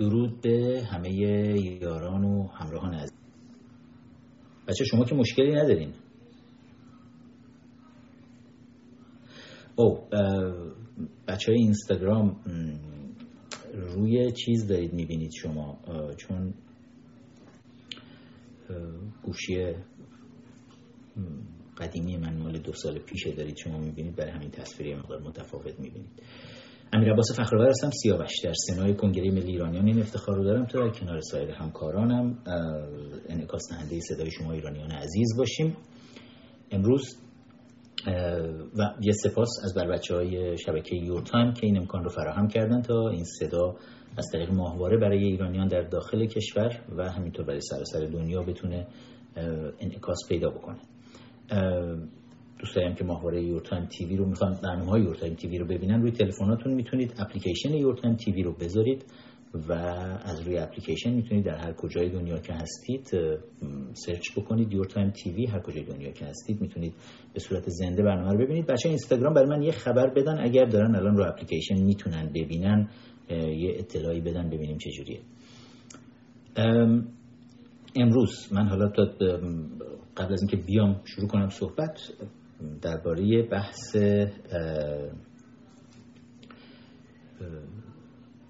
درود به همه یاران و همراهان از بچه شما که مشکلی ندارین. او بچه های اینستاگرام روی چیز دارید می‌بینید شما چون گوشی قدیمی من مال دو سال پیشه دارید شما می‌بینید برای همین تصویری مقدار متفاوت می‌بینید. امیر عباس فخرآور هستم سیاوش در سنای کنگره ملی ایرانیان. این افتخار رو دارم. تا در کنار سایر همکارانم انعکاس دهنده صدای شما ایرانیان عزیز باشیم. امروز و یه سپاس از بر بچه های شبکه یورتایم که این امکان رو فراهم کردن تا این صدا از طریق ماهواره برای ایرانیان در داخل کشور و همینطور برای سراسر دنیا بتونه انعکاس پیدا بکنه. دوست دارم که ماهواره YourTime TV رو می‌خوان برنامه های YourTime TV رو ببینن. روی تلفناتون می‌تونید اپلیکیشن YourTime TV رو بذارید و از روی اپلیکیشن می‌تونید در هر کجای دنیا که هستید search بکنید YourTime TV هر کجای دنیا که هستید می‌تونید به صورت زنده برنامه رو ببینید. بچه اینستاگرام برای من یه خبر بدن. اگر دارن الان رو اپلیکیشن می‌تونن ببینن یه اطلاعی بدن ببینیم چه جوریه. امروز من حالا تا قبل از اینکه بیام شروع کنم صحبت درباره بحث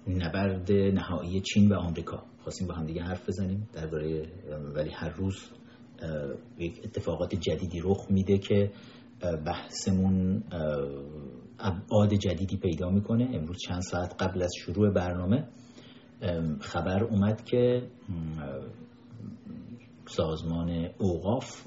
نبرد نهایی چین و آمریکا. خواستیم با هم دیگه حرف بزنیم درباره ولی هر روز یک اتفاقات جدیدی رخ میده که بحثمون ابعاد جدیدی پیدا می‌کنه. امروز چند ساعت قبل از شروع برنامه خبر اومد که سازمان اوقاف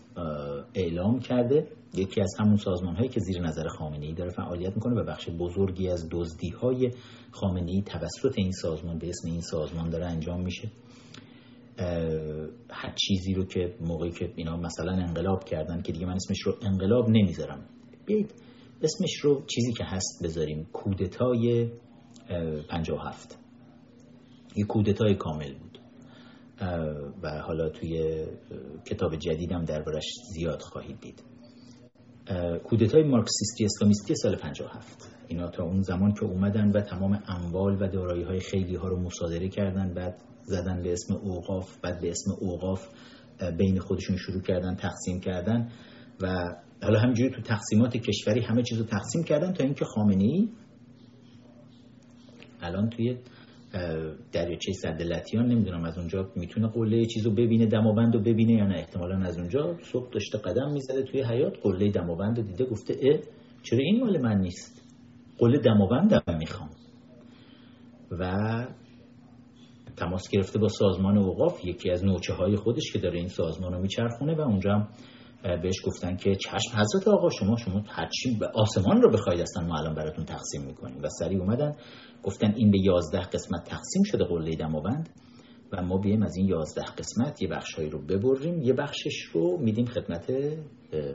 اعلام کرده یکی از همون سازمان هایی که زیر نظر خامنه ای داره فعالیت می‌کنه و بخش بزرگی از دزدی های خامنه ای توسط این سازمان به اسم این سازمان داره انجام میشه. هر چیزی رو که موقعی که اینا مثلا انقلاب کردن که دیگه من اسمش رو انقلاب نمی‌ذارم. بیایید اسمش رو چیزی که هست بذاریم کودتای 57 یه کودتای کامل بود. و حالا توی کتاب جدیدم دربارش زیاد خواهید دید. کودتای مارکسیستی اسلامیستی سال 57 اینا تا اون زمان که اومدن و تمام اموال و دارایی های خیلی ها رو مصادره کردن بعد زدن به اسم اوقاف بعد به اسم اوقاف بین خودشون شروع کردن تقسیم کردن و حالا همینجوری تو تقسیمات کشوری همه چیز رو تقسیم کردن تا اینکه خامنه ای الان توی دریاچه سد لطیان نمی‌دونم از اونجا می‌تونه قله چیزو ببینه دماوند ببینه یا نه. احتمالا از اونجا صبح داشته قدم می‌زده توی حیات قله دماوند دیده گفته اه چرا این مال من نیست؟ قله دماوندم می‌خوام. و تماس گرفته با سازمان اوقاف یکی از نوچه های خودش که داره این سازمان رو میچرخونه و اونجا هم بهش گفتن که چشم حضرت آقا شما شما هرچی به آسمان رو بخواید اصلا ما الان براتون تقسیم می‌کنیم. و سریع اومدن گفتن این به یازده قسمت تقسیم شده قله دماوند و ما بیایم از این یازده قسمت یه بخشهایی رو ببریم. یه بخشش رو میدیم خدمت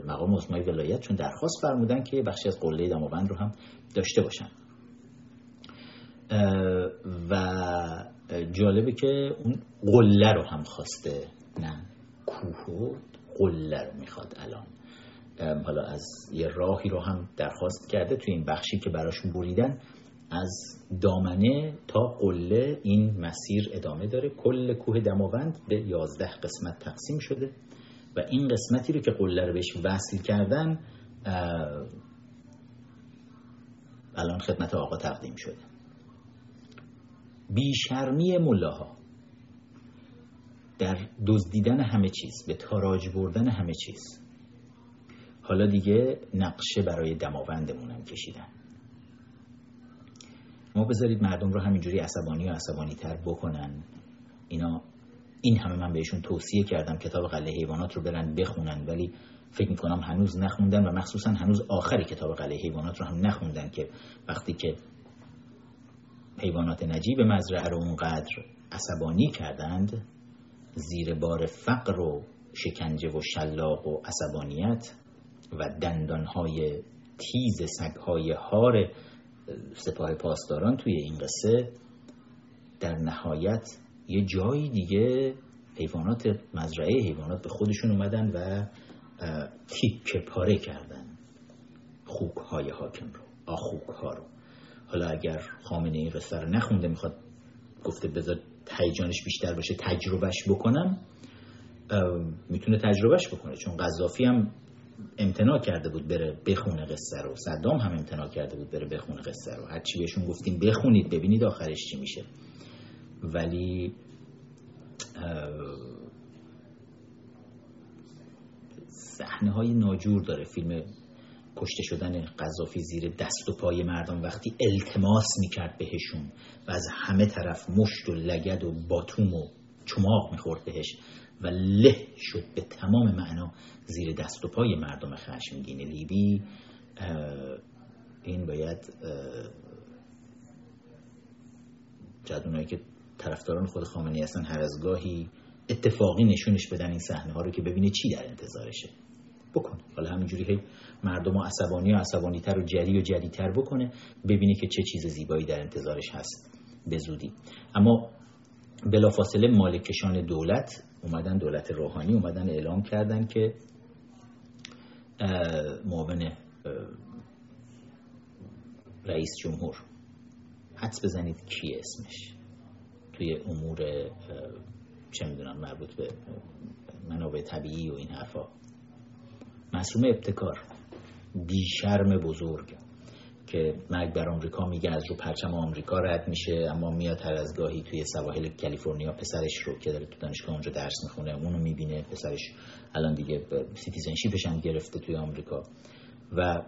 مقام عظمای ولایت چون درخواست فرمودن که یه بخشی از قله دماوند رو هم داشته باشن. و جالبه که اون قله رو هم خواسته نه کوه قله رو می‌خواد الان. حالا از یه راهی رو هم درخواست کرده توی این بخشی که براشون بریدن از دامنه تا قله این مسیر ادامه داره. کل کوه دماوند به یازده قسمت تقسیم شده و این قسمتی رو که قله رو بهش وصل کردن الان خدمت آقا تقدیم شده. بیشرمی ملاها. در دزدیدن همه چیز به تاراج بردن همه چیز. حالا دیگه نقشه برای دماوندمون هم کشیدن. ما بذارید مردم رو همینجوری عصبانی و عصبانی تر بکنن. اینا این همه من بهشون توصیه کردم کتاب قله حیوانات رو برن بخونن ولی فکر می‌کنم هنوز نخوندن و مخصوصا هنوز آخری کتاب قله حیوانات رو هم نخوندن که وقتی که حیوانات نجیب مزرعه رو اونقدر عصبانی کردند زیر بار فقر و شکنجه و شلاق و عصبانیت و دندانهای تیز سگهای هار سپاه پاسداران توی این قصه در نهایت یه جایی دیگه حیوانات مزرعه حیوانات به خودشون اومدن و تیکه پاره کردن خوک های حاکم رو آخوک ها رو. حالا اگر خامنه این قصه رو نخونده می‌خواد گفته بذار هیجانش بیشتر باشه تجربهش بکنم می‌تونه تجربهش بکنه. چون قذافی هم امتناع کرده بود بره بخونه قصه رو. صدام هم امتناع کرده بود بره بخونه قصه رو. هرچی بهشون گفتیم بخونید ببینید آخرش چی میشه. ولی صحنه های ناجور داره. فیلم کشته شدن قذافی زیر دست و پای مردم وقتی التماس می‌کرد بهشون و از همه طرف مشت و لگد و باتوم و چماق می‌خورد بهش و له شد به تمام معنا زیر دست و پای مردم خشمگین لیبی. این باید جدونایی که طرفداران خود خامنه‌ای هستن هر از گاهی اتفاقی نشونش بدن این صحنه ها رو که ببینه چی در انتظارشه. بکن. حالا همینجوری هی مردم و عصبانی و عصبانی تر و جری و جدی تر بکنه ببینه که چه چیز زیبایی در انتظارش هست. به زودی. اما بلافاصله مالکشان دولت اومدن دولت روحانی اومدن اعلام کردن که معاون رئیس جمهور. حدس بزنید کی اسمش. توی امور چه می‌دونم مربوط به منابع طبیعی و این حرفا. معصومه ابتکار. بیشرم بزرگ. که مرگ بر آمریکا میگه از رو پرچم آمریکا رد میشه اما میاد هر از گاهی توی سواحل کالیفرنیا پسرش رو که داره تو دانشگاه اونجا درس می‌خونه اونو می‌بینه پسرش الان دیگه citizenship ش هم گرفته توی آمریکا. و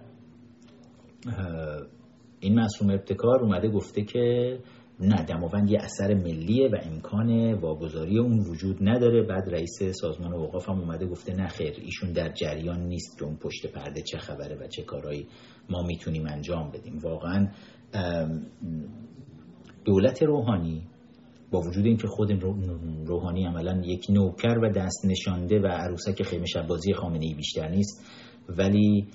این معصومه ابتکار اومده گفته که نه دماوند یه اثر ملیه و امکان واگذاری اون وجود نداره. بعد رئیس سازمان اوقاف هم اومده گفته نه خیر ایشون در جریان نیست. که اون پشت پرده چه خبره و چه کارهایی ما می‌تونیم انجام بدیم. واقعا دولت روحانی با وجود اینکه خود روحانی عملا یک نوکر و دست نشانده و عروسک خیمه شبازی خامنه ای بیشتر نیست ولی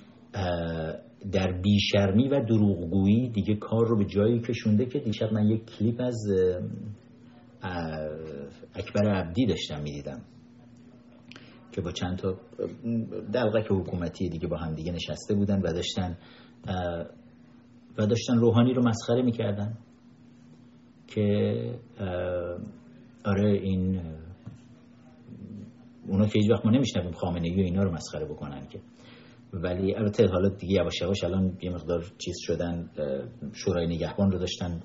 در بیشرمی و دروغگویی دیگه کار رو به جایی کشونده که دیشب من یک کلیپ از اکبر عبدی داشتم می‌دیدم که با چند تا دلغک حکومتی دیگه با هم دیگه نشسته بودن و داشتن و داشتن روحانی رو مسخره می‌کردن که آره این اونا که هیچ وقت ما نمیشنویم خامنه ای و اینا رو مسخره بکنن که. ولی البته حالا دیگه یواش یواش الان یه مقدار چیز شدن شورای نگهبان رو داشتن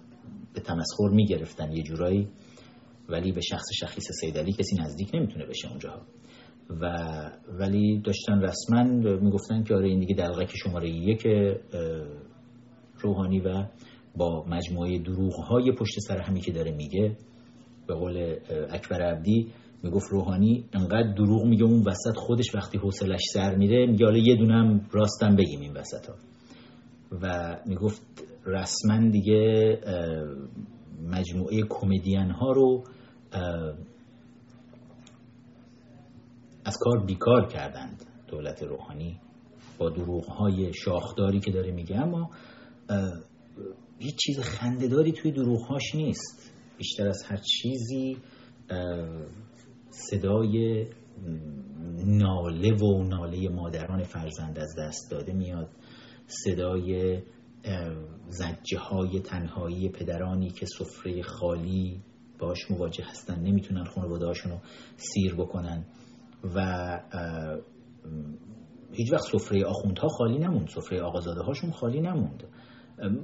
به تمسخر می‌گرفتن یه جورایی. ولی به شخص شخیص سیدلی کسی نزدیک نمی‌تونه بشه اونجا. و ولی داشتن رسما می‌گفتن که آره این دیگه دلغک شماره یک روحانی و با مجموعه دروغ های پشت سر همی که داره میگه. به قول اکبر عبدی می‌گفت روحانی انقدر دروغ میگه اون وسط خودش وقتی حوصلش سر میره میگه حالا یه دونم راستم بگیم این وسط ها و می‌گفت رسما دیگه مجموعه کمدین ها رو از کار بیکار کردند دولت روحانی با دروغ های شاخداری که داره میگه. اما هیچ چیز خندهداری توی دروغهاش نیست. بیشتر از هر چیزی صدای ناله و ناله مادران فرزند از دست داده میاد. صدای زجه های تنهایی پدرانی که سفره خالی باش مواجه هستن. نمی‌تونن خانواده هاشون رو سیر بکنن و هیچ وقت سفره آخوندها خالی نموند. سفره آقازاده هاشون خالی نموند.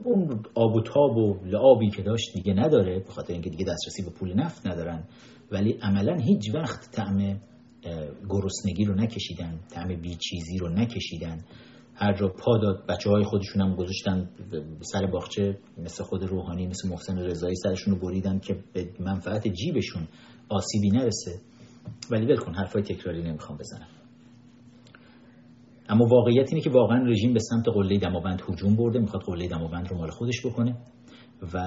اون آب و تاب و لعابی که داشت دیگه نداره به خاطر اینکه دیگه دسترسی به پول نفت ندارن. ولی عملا هیچ وقت طعم گرسنگی رو نکشیدن طعم بیچیزی رو نکشیدن. هر جا پا داد بچه های خودشون هم گذاشتن سر باغچه مثل خود روحانی مثل محسن رضایی سرشون رو بریدن که به منفعت جیبشون آسیبی نرسه. ولی ول کن حرفای تکراری نمی‌خوام بزنم. اما واقعیت اینه که واقعا رژیم به سمت قله دماوند هجوم برده می‌خواد قله دماوند رو مال خودش بکنه و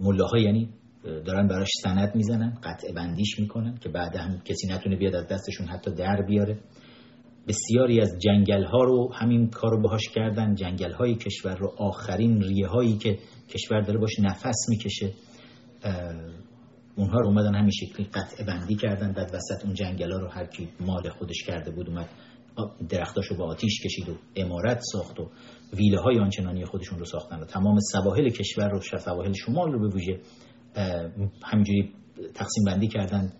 ملاها یعنی دارن براش سند می‌زنن قطع بندیش می‌کنن که بعد هم کسی نتونه بیاد از دستشون حتی در بیاره. بسیاری از جنگل ها رو همین کار رو باهاش کردن جنگل های کشور رو آخرین ریه هایی که کشور داره باش نفس می‌کشه. اونها رو اومدن همین شکلی قطع بندی کردن بعد وسط اون جنگل ها رو هر کی مال خودش کرده بود اومد درختاشو با آتیش کشید و امارت ساخت و ویله های آنچنانی خودشون رو ساختن و تمام سواحل کشور رو سواحل شمال رو به ویژه همینجوری تقسیم بندی کردن.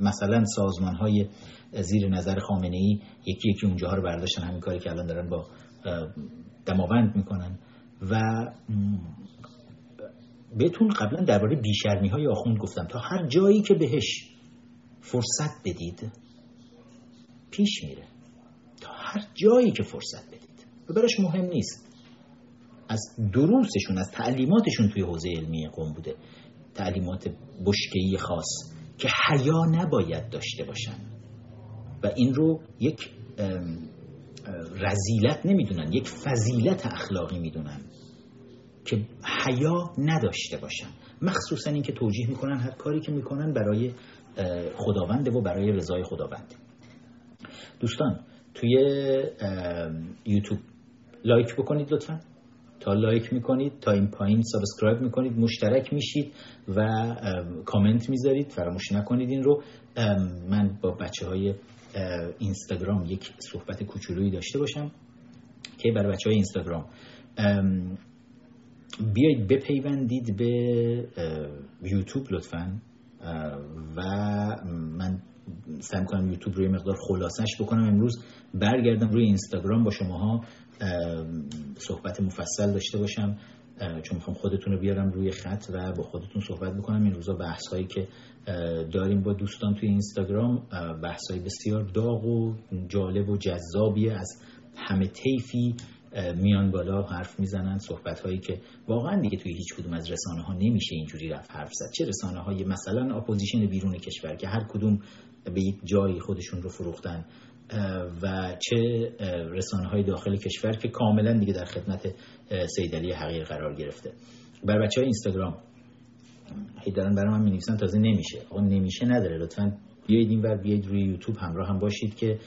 مثلا سازمان های زیر نظر خامنه ای یکی یکی اونجاها رو برداشتن. همین کاری که الان دارن با دماوند می‌کنن. و بهتون قبلا درباره بیشرمی های آخوند گفتم. تا هر جایی که بهش فرصت بدید پیش میره. تا هر جایی که فرصت بدید. و براش مهم نیست. از دروسشون از تعلیماتشون توی حوزه علمی قوم بوده. تعلیمات بشکهی خاص که حیا نباید داشته باشن. و این رو یک رزیلت نمی‌دونن یک فضیلت اخلاقی می‌دونن که حیا نداشته باشن. مخصوصا اینکه توجیه می‌کنن هر کاری که می‌کنن برای خداونده و برای رضای خداونده. دوستان توی یوتیوب لایک بکنید لطفا. تا لایک می‌کنید تا این پایین subscribe می‌کنید مشترک میشید و کامنت می‌ذارید. فراموش نکنید این رو. من با بچه های اینستاگرام یک صحبت کوچولویی داشته باشم که برای بچه های اینستاگرام بیایید بپیوندید به یوتیوب لطفا. و من سعی کنم یوتیوب رو یه مقدار خلاصش بکنم. امروز برگردم روی اینستاگرام با شماها صحبت مفصل داشته باشم چون می‌خوام خودتون رو بیارم روی خط و با خودتون صحبت بکنم. این روزا بحث هایی که داریم با دوستان توی اینستاگرام بحث های بسیار داغ و جالب و جذابیه. از همه طیفی میان بالا حرف می‌زنن صحبت هایی که واقعا دیگه توی هیچ کدوم از رسانه ها نمیشه اینجوری رفت حرف زد. چه رسانه های مثلا اپوزیشن بیرون کشور که هر کدوم به یک جایی خودشون رو فروختن و چه رسانه های داخل کشور که کاملا دیگه در خدمت سیدلی حقیر قرار گرفته. بر بچه های اینستاگرام هی دارن برای من می تازه نمیشه. آقا نمیشه نداره. لطفا بیایید این بر بیایید روی یوتیوب همراه هم باشید که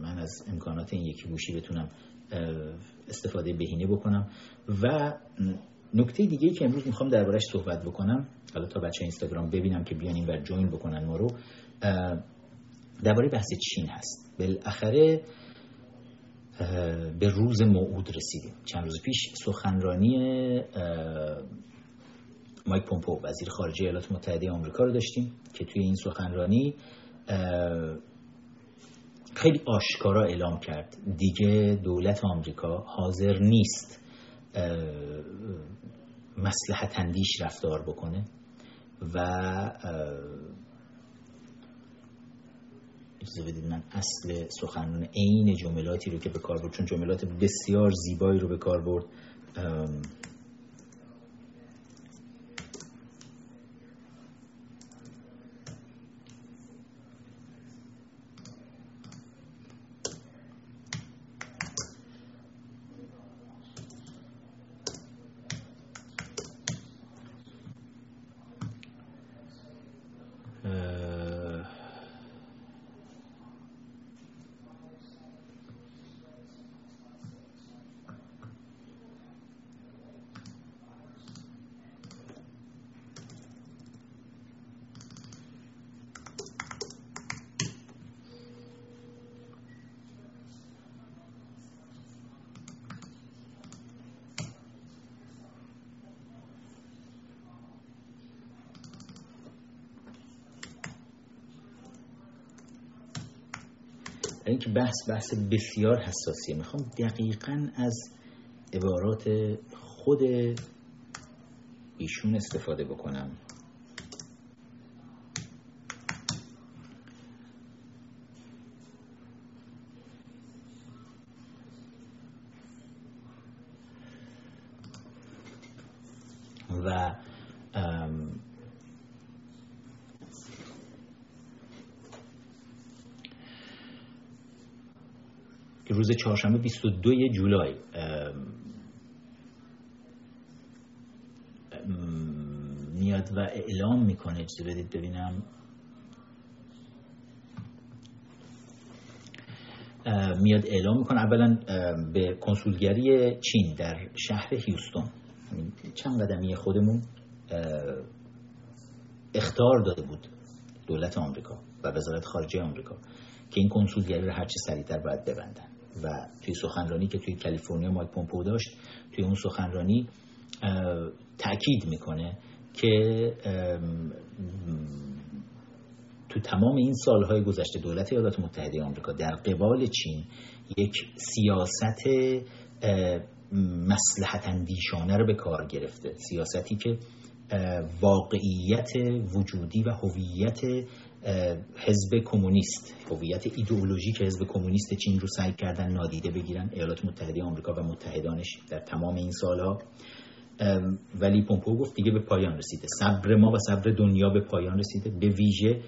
من از امکانات این یکی گوشی بتونم استفاده بهینه بکنم. و نکته دیگه ای که امروز می‌خوام دربارش صحبت بکنم حالا تا بچه اینستاگرام ببینم که بیان این بر جوین بکنن ما رو درباره بحث چین هست. بالاخره به روز موعود رسیدیم. چند روز پیش سخنرانی مایک پومپو وزیر خارجه ایالات متحده آمریکا رو داشتیم که توی این سخنرانی خیلی آشکارا اعلام کرد. دیگه دولت آمریکا حاضر نیست مسلحت اندیش رفتار بکنه و اجازه بدید من اصل سخنان عین جملاتی رو که به کار برد چون جملات بسیار زیبایی رو به کار برد اینکه بحث بحث بسیار حساسیه. می‌خوام دقیقا از عبارات خود ایشون استفاده بکنم و روز چهارشنبه 22 جولای میاد و اعلام می‌کنه چیزی بدید ببینم. میاد اعلام می‌کنه اولا به کنسولگری چین در شهر هیوستون. چند قدمی خودمون اختار داده بود دولت آمریکا و وزارت خارجه آمریکا که این کنسولگری رو هرچه سریعتر باید ببندن. و توی سخنرانی که توی کالیفرنیا مایک پومپو داشت توی اون سخنرانی تاکید می‌کنه که تو تمام این سالهای گذشته دولت ایالات متحده آمریکا در قبال چین یک سیاست مسلحت اندیشانه رو به کار گرفته. سیاستی که واقعیت وجودی و هویت حزب کمونیست هویت ایدئولوژیک حزب کمونیست چین رو سعی کردن نادیده بگیرن ایالات متحده آمریکا و متحدانش در تمام این سالها. ولی پومپو گفت دیگه به پایان رسیده. صبر ما و صبر دنیا به پایان رسیده. به ویژه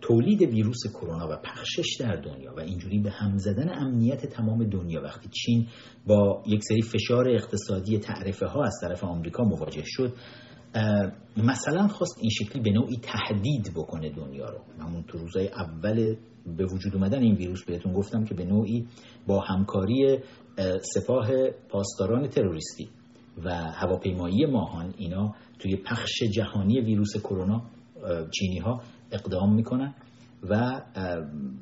تولید ویروس کرونا و پخشش در دنیا و اینجوری به هم زدن امنیت تمام دنیا. وقتی چین با یک سری فشار اقتصادی تعرفه ها از طرف آمریکا مواجه شد مثلا خواست این شکلی به نوعی تهدید بکنه دنیا رو. همون تو روزای اول به وجود اومدن این ویروس بهتون گفتم که به نوعی با همکاری سپاه پاسداران تروریستی و هواپیمایی ماهان اینا توی پخش جهانی ویروس کرونا چینی ها اقدام می‌کنن و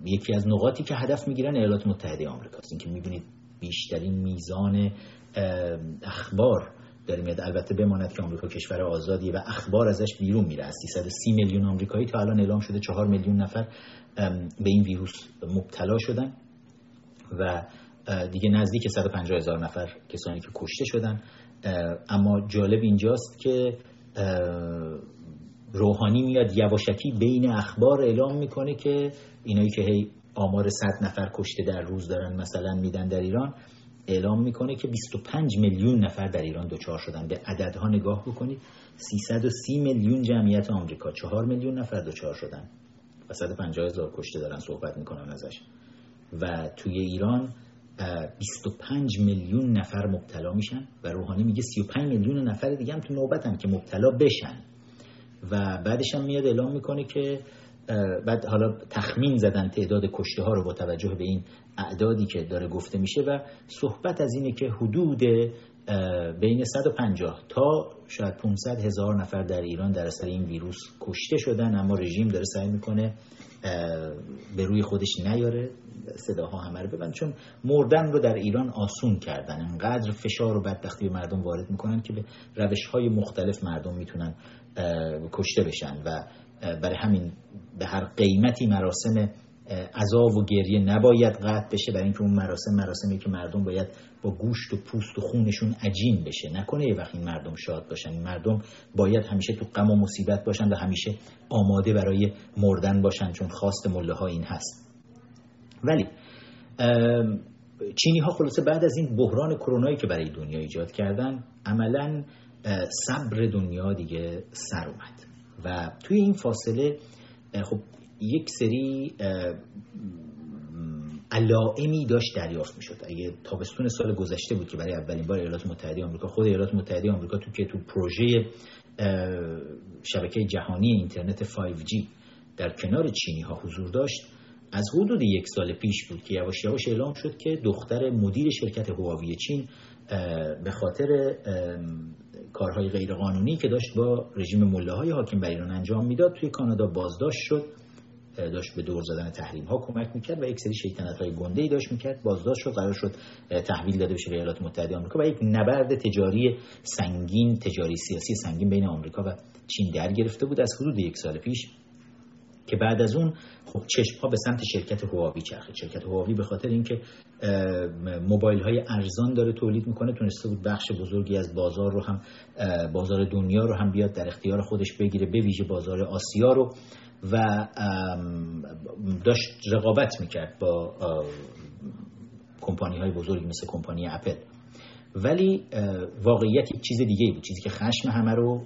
یکی از نقاطی که هدف می‌گیرن ایالات متحده آمریکا است اینکه می‌بینید بیشترین میزان اخبار داره میاد. البته بماند که آمریکا کشور آزادیه و اخبار ازش بیرون میره. از 330 میلیون آمریکایی تا الان اعلام شده 4 میلیون نفر به این ویروس مبتلا شدن و دیگه نزدیک 150 هزار نفر کسانی که کشته شدن. اما جالب اینجاست که روحانی میاد یواشکی بین اخبار اعلام می‌کنه که اینایی که هی آمار 100 نفر کشته در روز دارن مثلا میدن در ایران اعلام می‌کنه که 25 میلیون نفر در ایران دچار شدن. به عددها نگاه بکنید 330 میلیون جمعیت آمریکا 4 میلیون نفر دچار شدن. و 150 هزار کشته دارن صحبت می‌کنن ازش. و توی ایران 25 میلیون نفر مبتلا میشن و روحانی میگه 35 میلیون نفر دیگه هم تو نوبتن که مبتلا بشن. و بعدش هم میاد اعلام می‌کنه که بعد حالا تخمین زدن تعداد کشته ها رو با توجه به این اعدادی که داره گفته میشه و صحبت از اینه که حدود بین 150 تا شاید 500 هزار نفر در ایران در اثر این ویروس کشته شدن اما رژیم داره سعی می‌کنه به روی خودش نیاره صداها همه رو ببند. چون مردن رو در ایران آسون کردن انقدر فشار و بدبختی به مردم وارد می‌کنن که به روش های مختلف مردم می‌تونن کشته بشن و برای همین به هر قیمتی مراسم عذاب و گریه نباید قطع بشه برای اینکه اون مراسم مراسمی که مردم باید با گوشت و پوست و خونشون عجین بشه. نکنه یه وقت این مردم شاد باشن. مردم باید همیشه تو غم و مصیبت باشن و همیشه آماده برای مردن باشن چون خواست مله ها این هست. ولی چینی ها خلاصه بعد از این بحران کرونایی که برای دنیا ایجاد کردن عملا صبر دنیا دیگه سر اومد. و توی این فاصله خب یک سری علائمی داشت دریافت می‌شد. اگه تابستون سال گذشته بود که برای اولین بار ایالات متحده آمریکا خود ایالات متحده آمریکا تو که تو پروژه شبکه جهانی اینترنت 5G در کنار چینی ها حضور داشت از حدود یک سال پیش بود که یواش یواش اعلام شد که دختر مدیر شرکت هواوی چین به خاطر کارهای غیرقانونی که داشت با رژیم مله های حاکم بر ایران انجام می‌داد توی کانادا بازداشت شد. داشت به دور زدن تحریم ها کمک می‌کرد و یک سری شیطنت های گنده ای داشت می‌کرد. بازداشت شد قرار شد تحویل داده بشه به ایالات متحده آمریکا و یک نبرد تجاری سنگین تجاری سیاسی سنگین بین آمریکا و چین در گرفته بود از حدود یک سال پیش که بعد از اون خب چشم به سمت شرکت هواوی چرخید. شرکت هواوی به خاطر اینکه موبایل های ارزان داره تولید می‌کنه تونسته بود بخش بزرگی از بازار رو هم بازار دنیا رو هم بیاد در اختیار خودش بگیره به ویژه بازار آسیا رو. و داشت رقابت می‌کرد با کمپانی های بزرگی مثل کمپانی اپل. ولی واقعیت یک چیز دیگه بود چیزی که خشم همه رو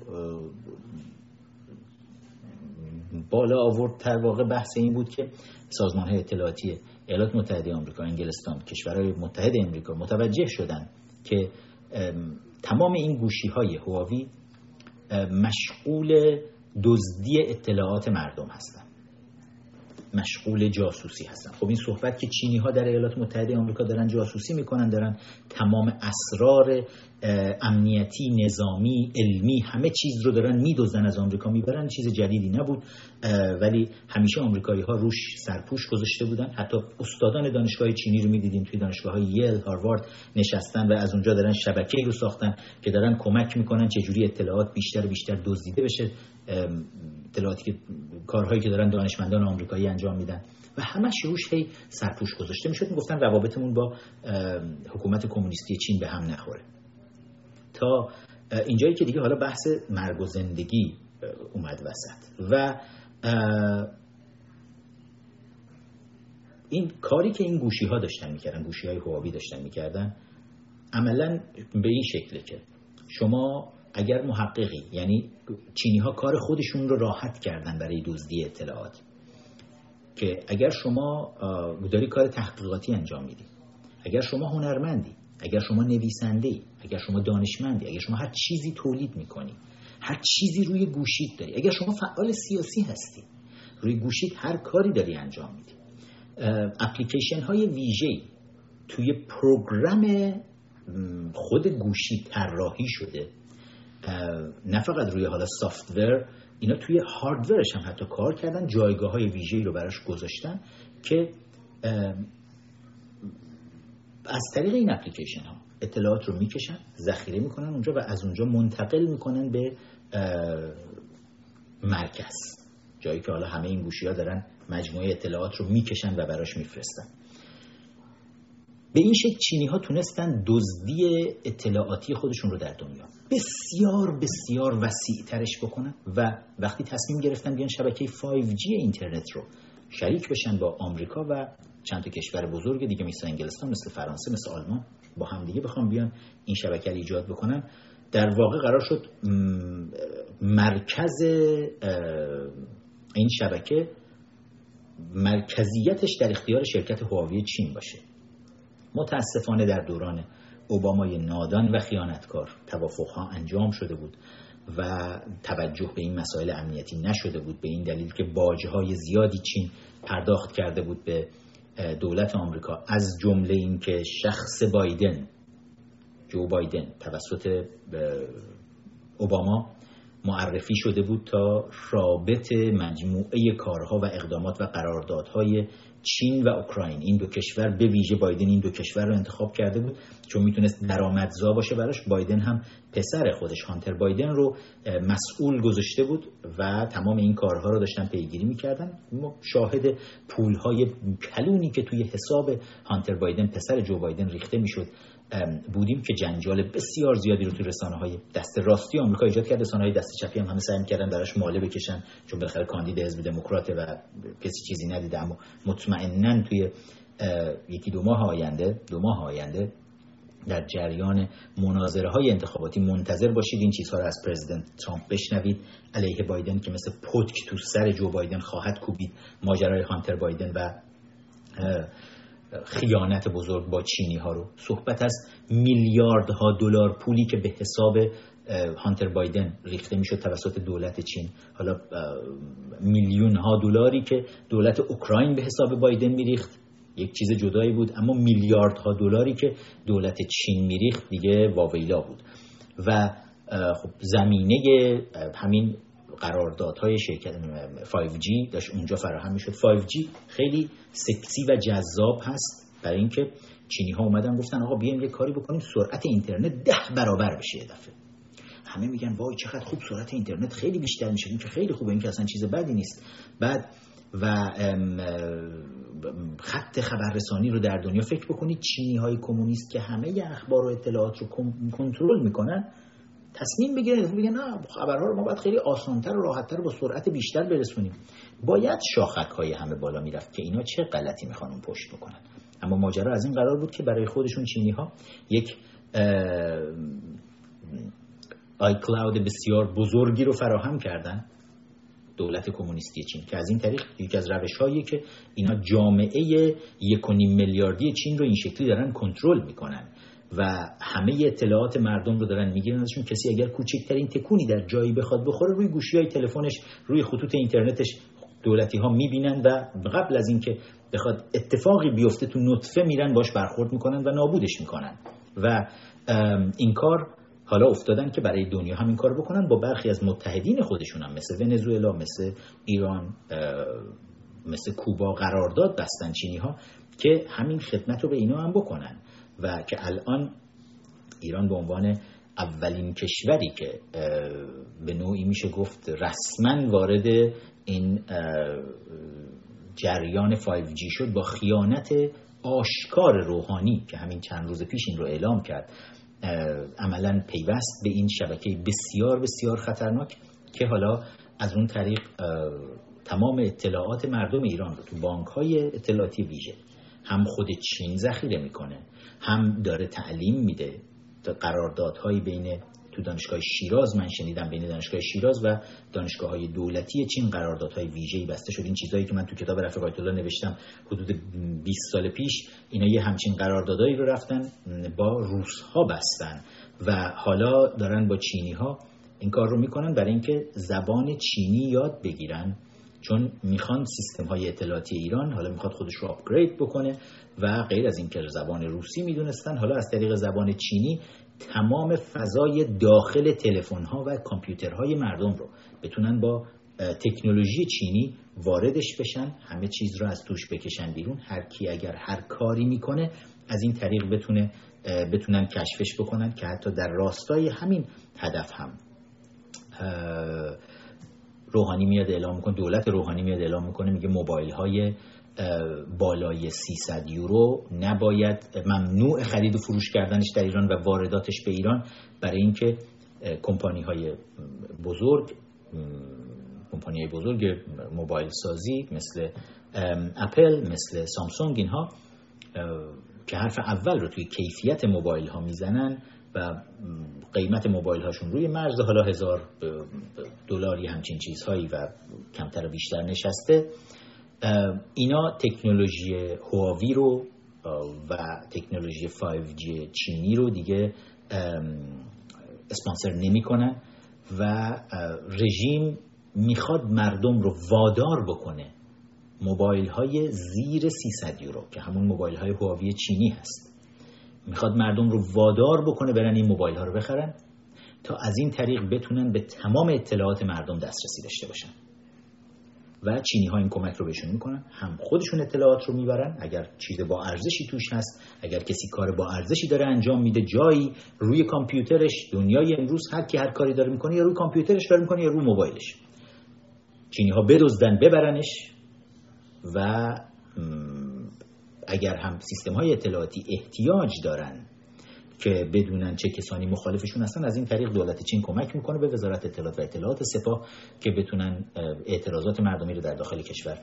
بالا آورد. تر واقع بحث این بود که سازمان های اطلاعاتی ایالات متحده آمریکا انگلستان کشورهای متحد آمریکا متوجه شدن که تمام این گوشی های هواوی مشغول دزدی اطلاعات مردم هستند مشغول جاسوسی هستن خب این صحبت که چینی ها در ایالات متحده آمریکا دارن جاسوسی می‌کنن دارن تمام اسرار امنیتی نظامی علمی همه چیز رو دارن میدوزن از آمریکا می‌برن چیز جدیدی نبود. ولی همیشه آمریکایی ها روش سرپوش گذاشته بودن. حتی استادان دانشگاه چینی رو می‌دیدیم توی دانشگاه های یل هاروارد نشستن و از اونجا دارن شبکه رو ساختن که دارن کمک می‌کنن چجوری اطلاعات بیشتر و بیشتر دزدیده بشه. اطلاعاتی که کارهایی که دارن دانشمندان آمریکایی انجام میدن. و همش روش هی سرپوش گذاشته می‌شد. می‌گفتن روابطمون با حکومت کمونیستی چین به هم نخوره. تا اینجایی که دیگه حالا بحث مرگ و زندگی اومد وسط. و این کاری که این گوشی ها داشتن می‌کردن گوشی های هواوی داشتن می‌کردن عملا به این شکله که شما اگر محققی یعنی چینی ها کار خودشون رو راحت کردن برای دزدی اطلاعات که اگر شما داری کار تحقیقاتی انجام میدی اگر شما هنرمندی اگر شما نویسنده ای اگر شما دانشمندی اگر شما هر چیزی تولید می‌کنی هر چیزی روی گوشیت داری اگر شما فعال سیاسی هستی روی گوشیت هر کاری داری انجام میدی. اپلیکیشن های ویژه توی پروگرام خود گوشی طراحی شده. نه فقط روی حالا سافتور اینا توی هاردورش هم حتی کار کردن جایگاه های ویژه‌ای رو براش گذاشتن که از طریق این اپلیکیشن ها اطلاعات رو می‌کشن ذخیره می‌کنن اونجا و از اونجا منتقل می‌کنن به مرکز. جایی که حالا همه این گوشی ها دارن مجموعه اطلاعات رو می‌کشن و براش میفرستن. به این شکل چینی ها تونستن دزدی اطلاعاتی خودشون رو در دنیا بسیار بسیار وسیع ترش بکنن و وقتی تصمیم گرفتن بیان شبکه 5G اینترنت رو شریک بشن با آمریکا و چند تا کشور بزرگ دیگه مثل انگلستان مثل فرانسه مثل آلمان با هم دیگه بخوام بیان این شبکه رو ایجاد بکنن. در واقع قرار شد مرکز این شبکه مرکزیتش در اختیار شرکت هواوی چین باشه. متاسفانه در دوران اوبامای نادان و خیانتکار توافقها انجام شده بود و توجه به این مسائل امنیتی نشده بود. به این دلیل که باجهای زیادی چین پرداخت کرده بود به دولت آمریکا از جمله اینکه شخص بایدن جو بایدن توسط اوباما معرفی شده بود تا رابط مجموعه کارها و اقدامات و قراردادهای چین و اوکراین. این دو کشور به ویژه بایدن این دو کشور رو انتخاب کرده بود چون می‌تونست درآمدزا باشه براش. بایدن هم پسر خودش هانتر بایدن رو مسئول گذاشته بود و تمام این کارها رو داشتن پیگیری می‌کردن. ما شاهد پولهای کلونی که توی حساب هانتر بایدن پسر جو بایدن ریخته می‌شد. بودیم که جنجال بسیار زیادی رو تو رسانه های دست راستی آمریکا ایجاد کرد. رسانه های دست چپی هم همه سعی کردن براش ماله بکشن چون بالاخره کاندید حزب دموکرات و کسی چیزی ندیده. اما مطمئنا توی یکی دو ماه آینده دو ماه آینده در جریان مناظره های انتخاباتی منتظر باشید این چیزها رو از پرزیدنت ترامپ بشنوید. علیه بایدن که مثل پتک تو سر جو بایدن خواهد کوبید. ماجرای هانتر بایدن و خیانت بزرگ با چینی ها رو. صحبت از میلیاردها دلار پولی که به حساب هانتر بایدن ریخته می‌شد توسط دولت چین. حالا میلیون ها دلاری که دولت اوکراین به حساب بایدن میریخت. یک چیز جدایی بود اما میلیاردها دلاری که دولت چین میریخت دیگه واویلا بود. و خب زمینه همین قراردادهای شرکت 5G داشت اونجا فراهم می‌شد. 5G خیلی سکسی و جذاب هست. برای اینکه چینی ها اومدن گفتن آقا بیایم یه کاری بکنیم سرعت اینترنت ده برابر بشه یه دفعه. همه میگن وای چقدر خوب سرعت اینترنت خیلی بیشتر میشه. این که خیلی خوبه این که اصلا چیز بدی نیست. بعد و خط خبررسانی رو در دنیا فکر بکنید چینی های کمونیست که همه اخبار و اطلاعات رو کنترل می‌کنن تصمیم بگیرن بگن نه خبرها رو ما باید خیلی آسانتر و راحتتر با سرعت بیشتر برسونیم. باید شاخک های همه بالا می‌رفت که اینا چه غلطی می‌خوان پشت بکنن. اما ماجرا از این قرار بود که برای خودشون چینی ها یک آی کلاود بسیار بزرگی رو فراهم کردن. دولت کمونیستی چین که از این طریق یکی از روش هایی که اینا جامعه یک میلیاردی چین رو این شکلی دارن کنترل می‌کنن. و همه اطلاعات مردم رو دارن می‌گیرن ازشون کسی اگر کوچکترین تکونی در جایی بخواد بخوره روی گوشی های تلفنش روی خطوط اینترنتش دولتی ها می‌بینن و قبل از اینکه بخواد اتفاقی بیفته تو نطفه میرن باش برخورد می‌کنن و نابودش می‌کنن. و این کار حالا افتادن که برای دنیا هم این کار بکنن با برخی از متحدین خودشون هم. مثل ونزوئلا مثل ایران مثل کوبا قرارداد بستن چینی ها که همین خدمت رو به اینا هم بکنن. و که الان ایران به عنوان اولین کشوری که به نوعی میشه گفت رسما وارد این جریان 5G شد با خیانت آشکار روحانی که همین چند روز پیش این رو اعلام کرد. عملا پیوست به این شبکه بسیار بسیار خطرناک که حالا از اون طریق تمام اطلاعات مردم ایران رو تو بانک های اطلاعاتی ویژه هم خود چین ذخیره می‌کنه هم داره تعلیم میده. قراردادهایی بین تو دانشگاه شیراز من شنیدم بین دانشگاه شیراز و دانشگاه های دولتی چین قراردادهای ویژه‌ای بسته شد این چیزهایی که من تو کتاب رفیق آیت الله نوشتم حدود 20 سال پیش اینا یه همچین قراردادهایی رو رفتن با روس ها بستن و حالا دارن با چینی ها این کار رو می‌کنن برای اینکه زبان چینی یاد بگیرن. چون می‌خوان سیستم های اطلاعاتی ایران حالا می‌خواد خودش رو آپگرید بکنه و غیر از اینکه زبان روسی می‌دونستن حالا از طریق زبان چینی تمام فضای داخل تلفن ها و کامپیوترهای مردم رو بتونن با تکنولوژی چینی واردش بشن همه چیز رو از توش بکشن بیرون. هر کی اگر هر کاری می‌کنه از این طریق بتونه بتونن کشفش بکنن که حتی در راستای همین هدف هم. روحانی میاد اعلام می‌کنه دولت روحانی میاد اعلام می‌کنه میگه موبایل های بالای 300 یورو نباید ممنوع خرید و فروش کردنش در ایران و وارداتش به ایران برای اینکه کمپانی های بزرگ کمپانی های بزرگ موبایل سازی مثل اپل مثل سامسونگ اینها که حرف اول رو توی کیفیت موبایل ها می‌زنن و قیمت موبایل هاشون روی مرز. حالا هزار دلاری همچین چیزهایی و کمتر و بیشتر نشسته. اینا تکنولوژی هواوی رو و تکنولوژی 5G چینی رو دیگه اسپانسر نمی‌کنن و رژیم می‌خواد مردم رو وادار بکنه موبایل های زیر 300 یورو که همون موبایل های هواوی چینی هست. می‌خواد مردم رو وادار بکنه برن این موبایل ها رو بخرن تا از این طریق بتونن به تمام اطلاعات مردم دسترسی داشته باشن. و چینی ها این کمک رو بهشون می‌کنن. هم خودشون اطلاعات رو می‌برن. اگر چیز با ارزشی توش هست اگر کسی کار با ارزشی داره انجام میده جایی روی کامپیوترش دنیای امروز هر کی هر کاری داره می‌کنه یا روی کامپیوترش داره می‌کنه یا روی موبایلش. چینی ها بدزدن ببرنش و اگر هم سیستم های اطلاعاتی احتیاج دارن که بدونن چه کسانی مخالفشون هستن از این طریق دولت چین کمک می‌کنه به وزارت اطلاعات و اطلاعات سپاه که بتونن اعتراضات مردمی رو در داخل کشور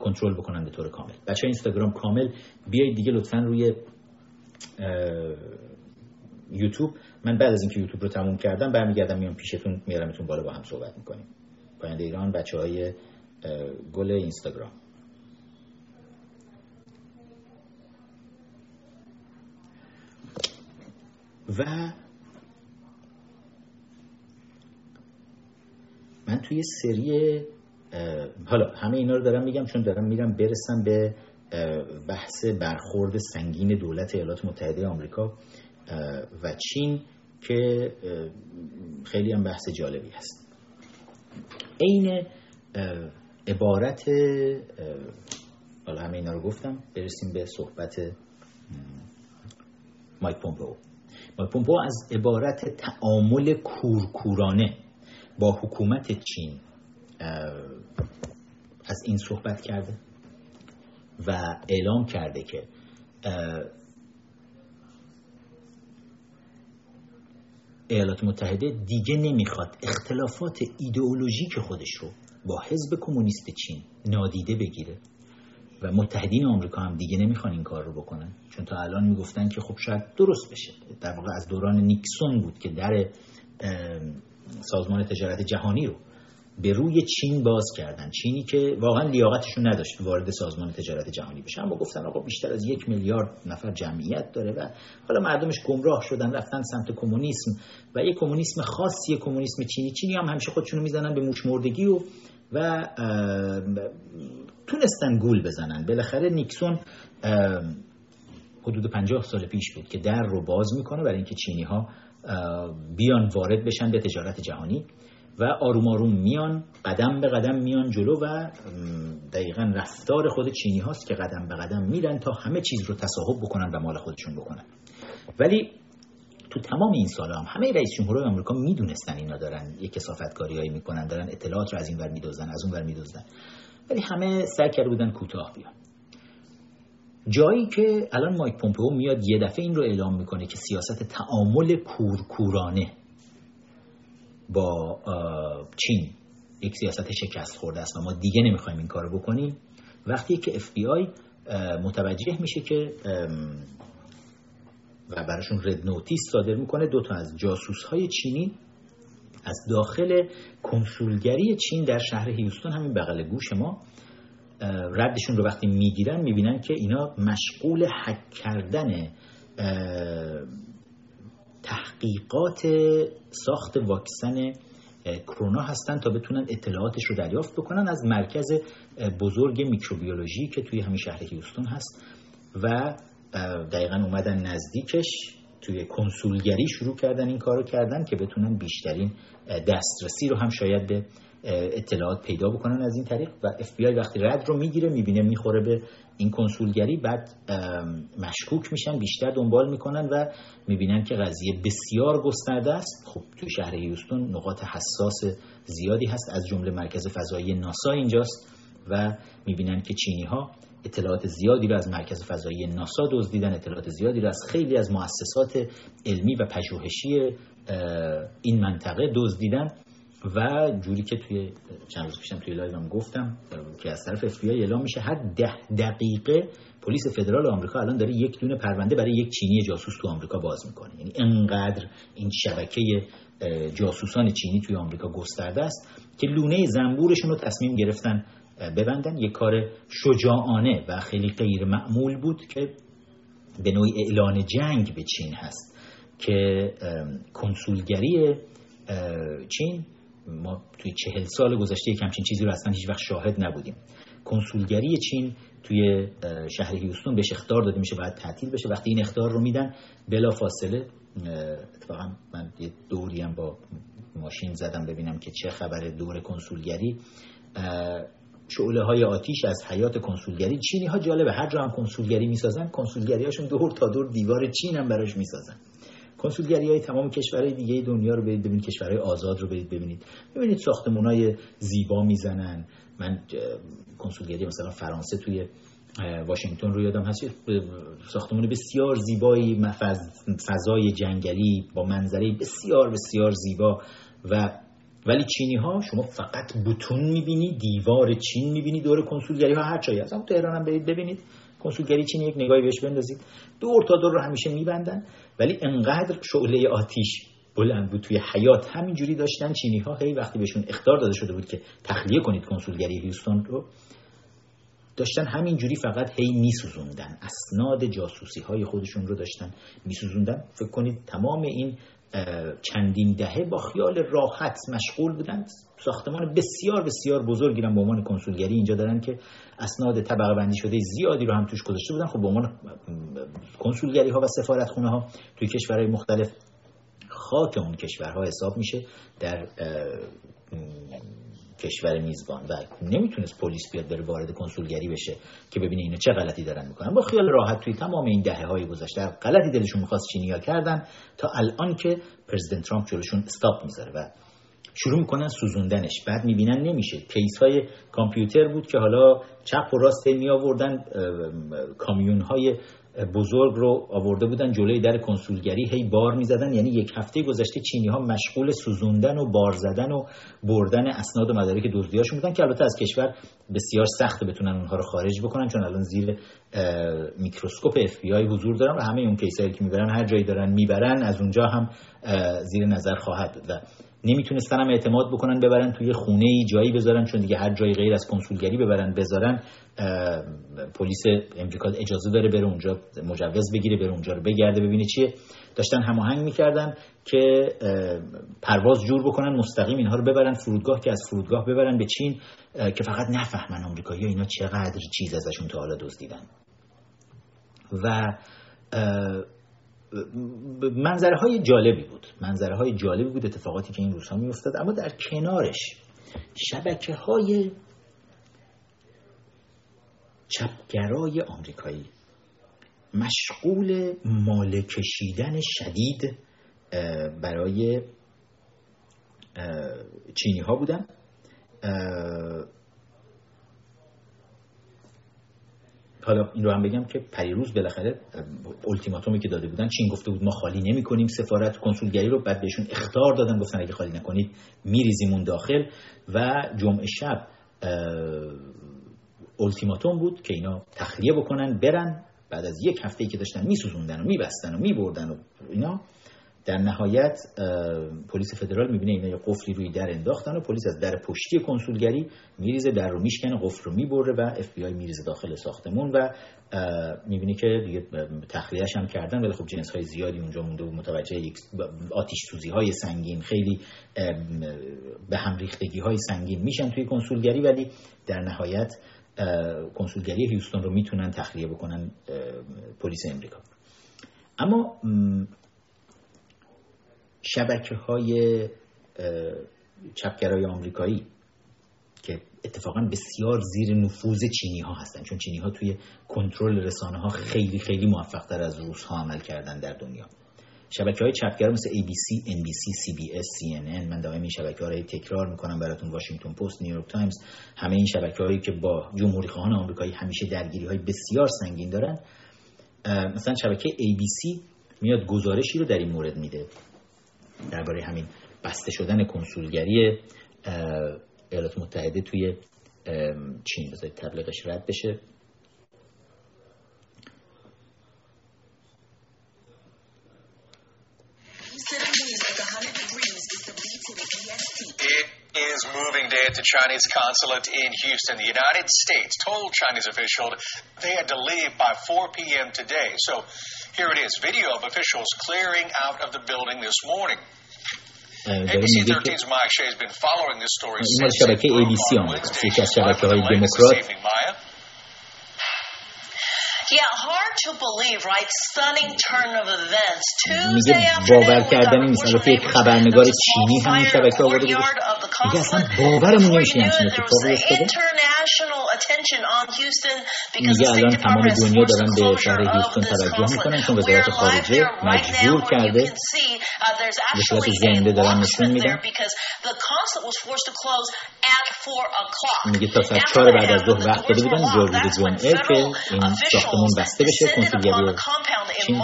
کنترل بکنن به طور کامل. بچه اینستاگرام کامل بیایید دیگه لطفا روی یوتیوب. من بعد از اینکه یوتیوب رو تموم کردم برمیگردم میام پیشتون میارمتون بالا با هم صحبت می‌کنیم. پاینده ایران بچه های گل اینستاگرام. و من توی سری حالا همه اینا رو دارم میگم چون دارم میرم برسم به بحث برخورد سنگین دولت ایالات متحده آمریکا و چین که خیلی هم بحث جالبی هست. عین عبارت حالا همه اینا رو گفتم برسیم به صحبت مایک پومپو پومپو از عبارت تعامل کورکورانه با حکومت چین از این صحبت کرده و اعلام کرده که ایالات متحده دیگه نمی‌خواد اختلافات ایدئولوژیک خودش رو با حزب کمونیست چین نادیده بگیره. و متحدین آمریکا هم دیگه نمی‌خوان این کار رو بکنن. چون تا الان می‌گفتن که خب شاید درست بشه. در واقع از دوران نیکسون بود که در سازمان تجارت جهانی رو به روی چین باز کردن. چینی که واقعا لیاقتشون نداشت وارد سازمان تجارت جهانی بشه. اما گفتن آقا بیشتر از یک میلیارد نفر جمعیت داره و حالا مردمش گمراه شدن رفتن سمت کمونیسم و یک کمونیسم خاصی کمونیسم چینی. چینی هم همیشه خودشونو می‌زنن به موش مردگی و و تونستن گول بزنن. بالاخره نیکسون حدود 50 سال پیش بود که در رو باز می‌کنه برای اینکه چینی ها بیان وارد بشن به تجارت جهانی و آروم آروم میان قدم به قدم میان جلو و دقیقا رفتار خود چینی هاست که قدم به قدم میرن تا همه چیز رو تصاحب بکنن و مال خودشون بکنن. ولی تو تمام این سال هم همه رئیس جمهورهای آمریکا می‌دونستن اینا دارن یک کسافتکاری هایی می‌کنن دارن اطلاعات رو از این ور میدوزن از اون ور میدوزن. ولی همه سعی کرده بودن کوتاه بیان. جایی که الان مایک پومپئو میاد یه دفعه این رو اعلام می‌کنه که سیاست تعامل کورکورانه با چین یک سیاست شکست خورده است و ما دیگه نمی‌خوایم این کارو بکنیم. وقتی که آی متوجه میشه که و براشون رد نوتیس صادر می‌کنه. دو تا از جاسوس های چینی از داخل کنسولگری چین در شهر هیوستون همین بغل گوش ما ردشون رو وقتی می‌گیرن می‌بینن که اینا مشغول حک کردن تحقیقات ساخت واکسن کرونا هستن تا بتونن اطلاعاتش رو دریافت بکنن از مرکز بزرگ میکروبیولوژی که توی همین شهر هیوستون هست. و دقیقا اومدن نزدیکش توی کنسولگری شروع کردن این کارو کردن که بتونن بیشترین دسترسی رو هم شاید به اطلاعات پیدا بکنن از این طریق و اف بی آی وقتی رد رو می‌گیره می‌بینه می‌خوره به این کنسولگری بعد مشکوک میشن بیشتر دنبال می‌کنن و می‌بینن که قضیه بسیار گسترده است. خب تو شهر هیوستون نقاط حساس زیادی هست از جمله مرکز فضایی ناسا اینجاست و می‌بینن که چینی ها اطلاعات زیادی رو از مرکز فضایی ناسا دزدیدن اطلاعات زیادی رو از خیلی از مؤسسات علمی و پژوهشی این منطقه دزدیدن و جوری که توی چند روز پیشم توی live م گفتم که از طرف اف بی آی اعلام میشه هر ده دقیقه پلیس فدرال آمریکا الان داره یک دونه پرونده برای یک چینی جاسوس تو آمریکا باز می‌کنه. یعنی انقدر این شبکه جاسوسان چینی توی آمریکا گسترده است که لونه زنبورشون رو تصمیم گرفتن ببندن. یک کار شجاعانه و خیلی غیر معمول بود که به نوعی اعلان جنگ به چین هست که کنسولگری چین. ما توی چهل سال گذشته یک همچین چیزی رو اصلا هیچ وقت شاهد نبودیم. کنسولگری چین توی شهر هیوستون بهش اختار داده میشه باید تعطیل بشه. وقتی این اختار رو میدن بلا فاصله اتفاقا من یه دوری هم با ماشین زدم ببینم که چه خبر دور کنسولگری. شعله های آتیش از حیات کنسولگری. چینی ها جالبه هر جا هم کنسولگری می‌سازن کنسولگری هاشون دور تا دور دیوار چین هم براش می‌سازن. کنسولگری های تمام کشورهای دیگه دنیا رو برید ببینید کشورهای آزاد رو برید ببینید. ببینید ساختمون های زیبا می‌زنن. من کنسولگری مثلا فرانسه توی واشنگتن رو یادم هست. ساختمون بسیار زیبایی فضای جنگلی با منظره بسیار بسیار زیبا و ولی چینی ها شما فقط بتون می‌بینی دیوار چین می‌بینی دور کنسولگری ها هر جایی هست. تهران هم برید ببینید کنسولگری چین یک نگاهی بهش بندازید. دور تا دور رو همیشه میبندن. ولی انقدر شعله آتیش بلند بود توی حیات همینجوری داشتن چینی ها هی وقتی بهشون اختار داده شده بود که تخلیه کنید کنسولگری هیوستون رو داشتن همینجوری فقط هی میسوزوندن. اسناد جاسوسی های خودشون رو داشتن میسوزوندن. فکر کنید تمام این چندین دهه با خیال راحت مشغول بودن. ساختمان بسیار بسیار بزرگی رو به عنوان کنسولگری اینجا دارن که اسناد طبقه بندی شده زیادی رو هم توش گذاشته بودن. خب به عنوان کنسولگری ها و سفارتخونه ها توی کشورهای مختلف خاک اون کشورها حساب میشه. در کشور میزبان و نمی‌تونست پلیس بیاد بره وارد کنسولگری بشه که ببینه اینا چه غلطی دارن می‌کنن. با خیال راحت توی تمام این دهه های گذشته غلطی دلشون می‌خواست چینیا کردن تا الان که پرزیدنت ترامپ جلوشون استاپ می‌ذاره و شروع می‌کنن سوزوندنش. بعد می‌بینن نمیشه. کیس های کامپیوتر بود که حالا چپ و راست می آوردن کامیون های بزرگ رو آورده بودن جلوی در کنسولگری هی بار می‌زدن. یعنی یک هفته گذشته چینی ها مشغول سوزوندن و بار زدن و بردن اسناد و مدارک دزدیاشون بودن که البته از کشور بسیار سخت بتونن اونها رو خارج بکنن چون الان زیر میکروسکوپ اف بی آی حضور دارن و همه اون کیسایی که می‌برن هر جایی دارن می‌برن از اونجا هم زیر نظر خواهد بود نمی‌تونستن هم اعتماد بکنن ببرن توی خونه ای جایی بذارن چون دیگه هر جایی غیر از کنسولگری ببرن بذارن پلیس امریکا اجازه داره بره اونجا مجوز بگیره بره اونجا رو بگرده ببینه چیه. داشتن هماهنگ می‌کردن که پرواز جور بکنن مستقیم اینها رو ببرن فرودگاه که از فرودگاه ببرن به چین که فقط نفهمن آمریکایی اینا چقدر چیز ازشون تا حالا دزدیدن. و منظره های جالبی بود. منظره های جالبی بود اتفاقاتی که این روزها می افتاد اما در کنارش شبکه های چپگرای آمریکایی مشغول مال کشیدن شدید برای چینی ها بودن. حالا این رو هم بگم که پریروز بالاخره التیماتومی که داده بودن چین گفته بود ما خالی نمی کنیم سفارت کنسولگری رو بعد بهشون اختار دادن گفتن اگه خالی نکنید میریزیم اون داخل. و جمعه شب التیماتوم بود که اینا تخلیه بکنن برن بعد از یک هفته که داشتن میسوزوندن و میبستن و میبردن و اینا در نهایت پلیس فدرال می‌بینه اینا یه قفلی روی در انداختن و پلیس از در پشتی کنسولگری میریزه در رو میشکنه قفل رو می‌بره و اف بی آی میریزه داخل ساختمون و می‌بینی که دیگه تخلیهش هم کردن ولی خب جنس های زیادی اونجا مونده و متوجه آتیش سوزی های سنگین خیلی به هم ریختگی های سنگین میشن توی کنسولگری ولی در نهایت کنسولگری هیوستون رو می‌تونن تخلیه بکنن پلیس امریکا. اما شبکه های چپگرای آمریکایی که اتفاقا بسیار زیر نفوذ چینی ها هستن. چون چینی ها توی کنترل رسانه ها خیلی خیلی موفق تر از روس ها عمل کردن در دنیا. شبکه های چپگرا مثل ABC, NBC, CBS, CNN من دائم این شبکه ها رو تکرار می‌کنم براتون واشنگتن پست، نیویورک تایمز همه این شبکه هایی که با جمهوری خواهان آمریکایی همیشه درگیری های بسیار سنگین دارن. مثلا شبکه ABC میاد گزارشی رو در این مورد میده. درباره همین بسته شدن کنسولگری ایالات متحده توی چین بذارید تبلیغش رد بشه is moving day at the Chinese consulate in Houston. The United States told Chinese officials they had to leave by 4 p.m. today. So Here it is video of officials clearing out of the building this morning. ABC 13's Maya Shea has been following this story since Wednesday. Yeah, hard آمریکا یکی از شبکه های دموکرات میگه باور کردنی نیست البته یک خبرنگار چینی همین شبکه آورده بود میگه اصلا باورمون نمیشه همچین اتفاقی افتاده میگه الان تمام دنیا دارن به شهر هیوستون توجه می‌کنن چون وزارت خارجه مجبور کرده به صورت زنده دارن نشون میدن میگه تا ساعت چهار بعد از ظهر وقت داده بودن جا روز جمعه که این ساختمون بسته بشه کنسولگری چین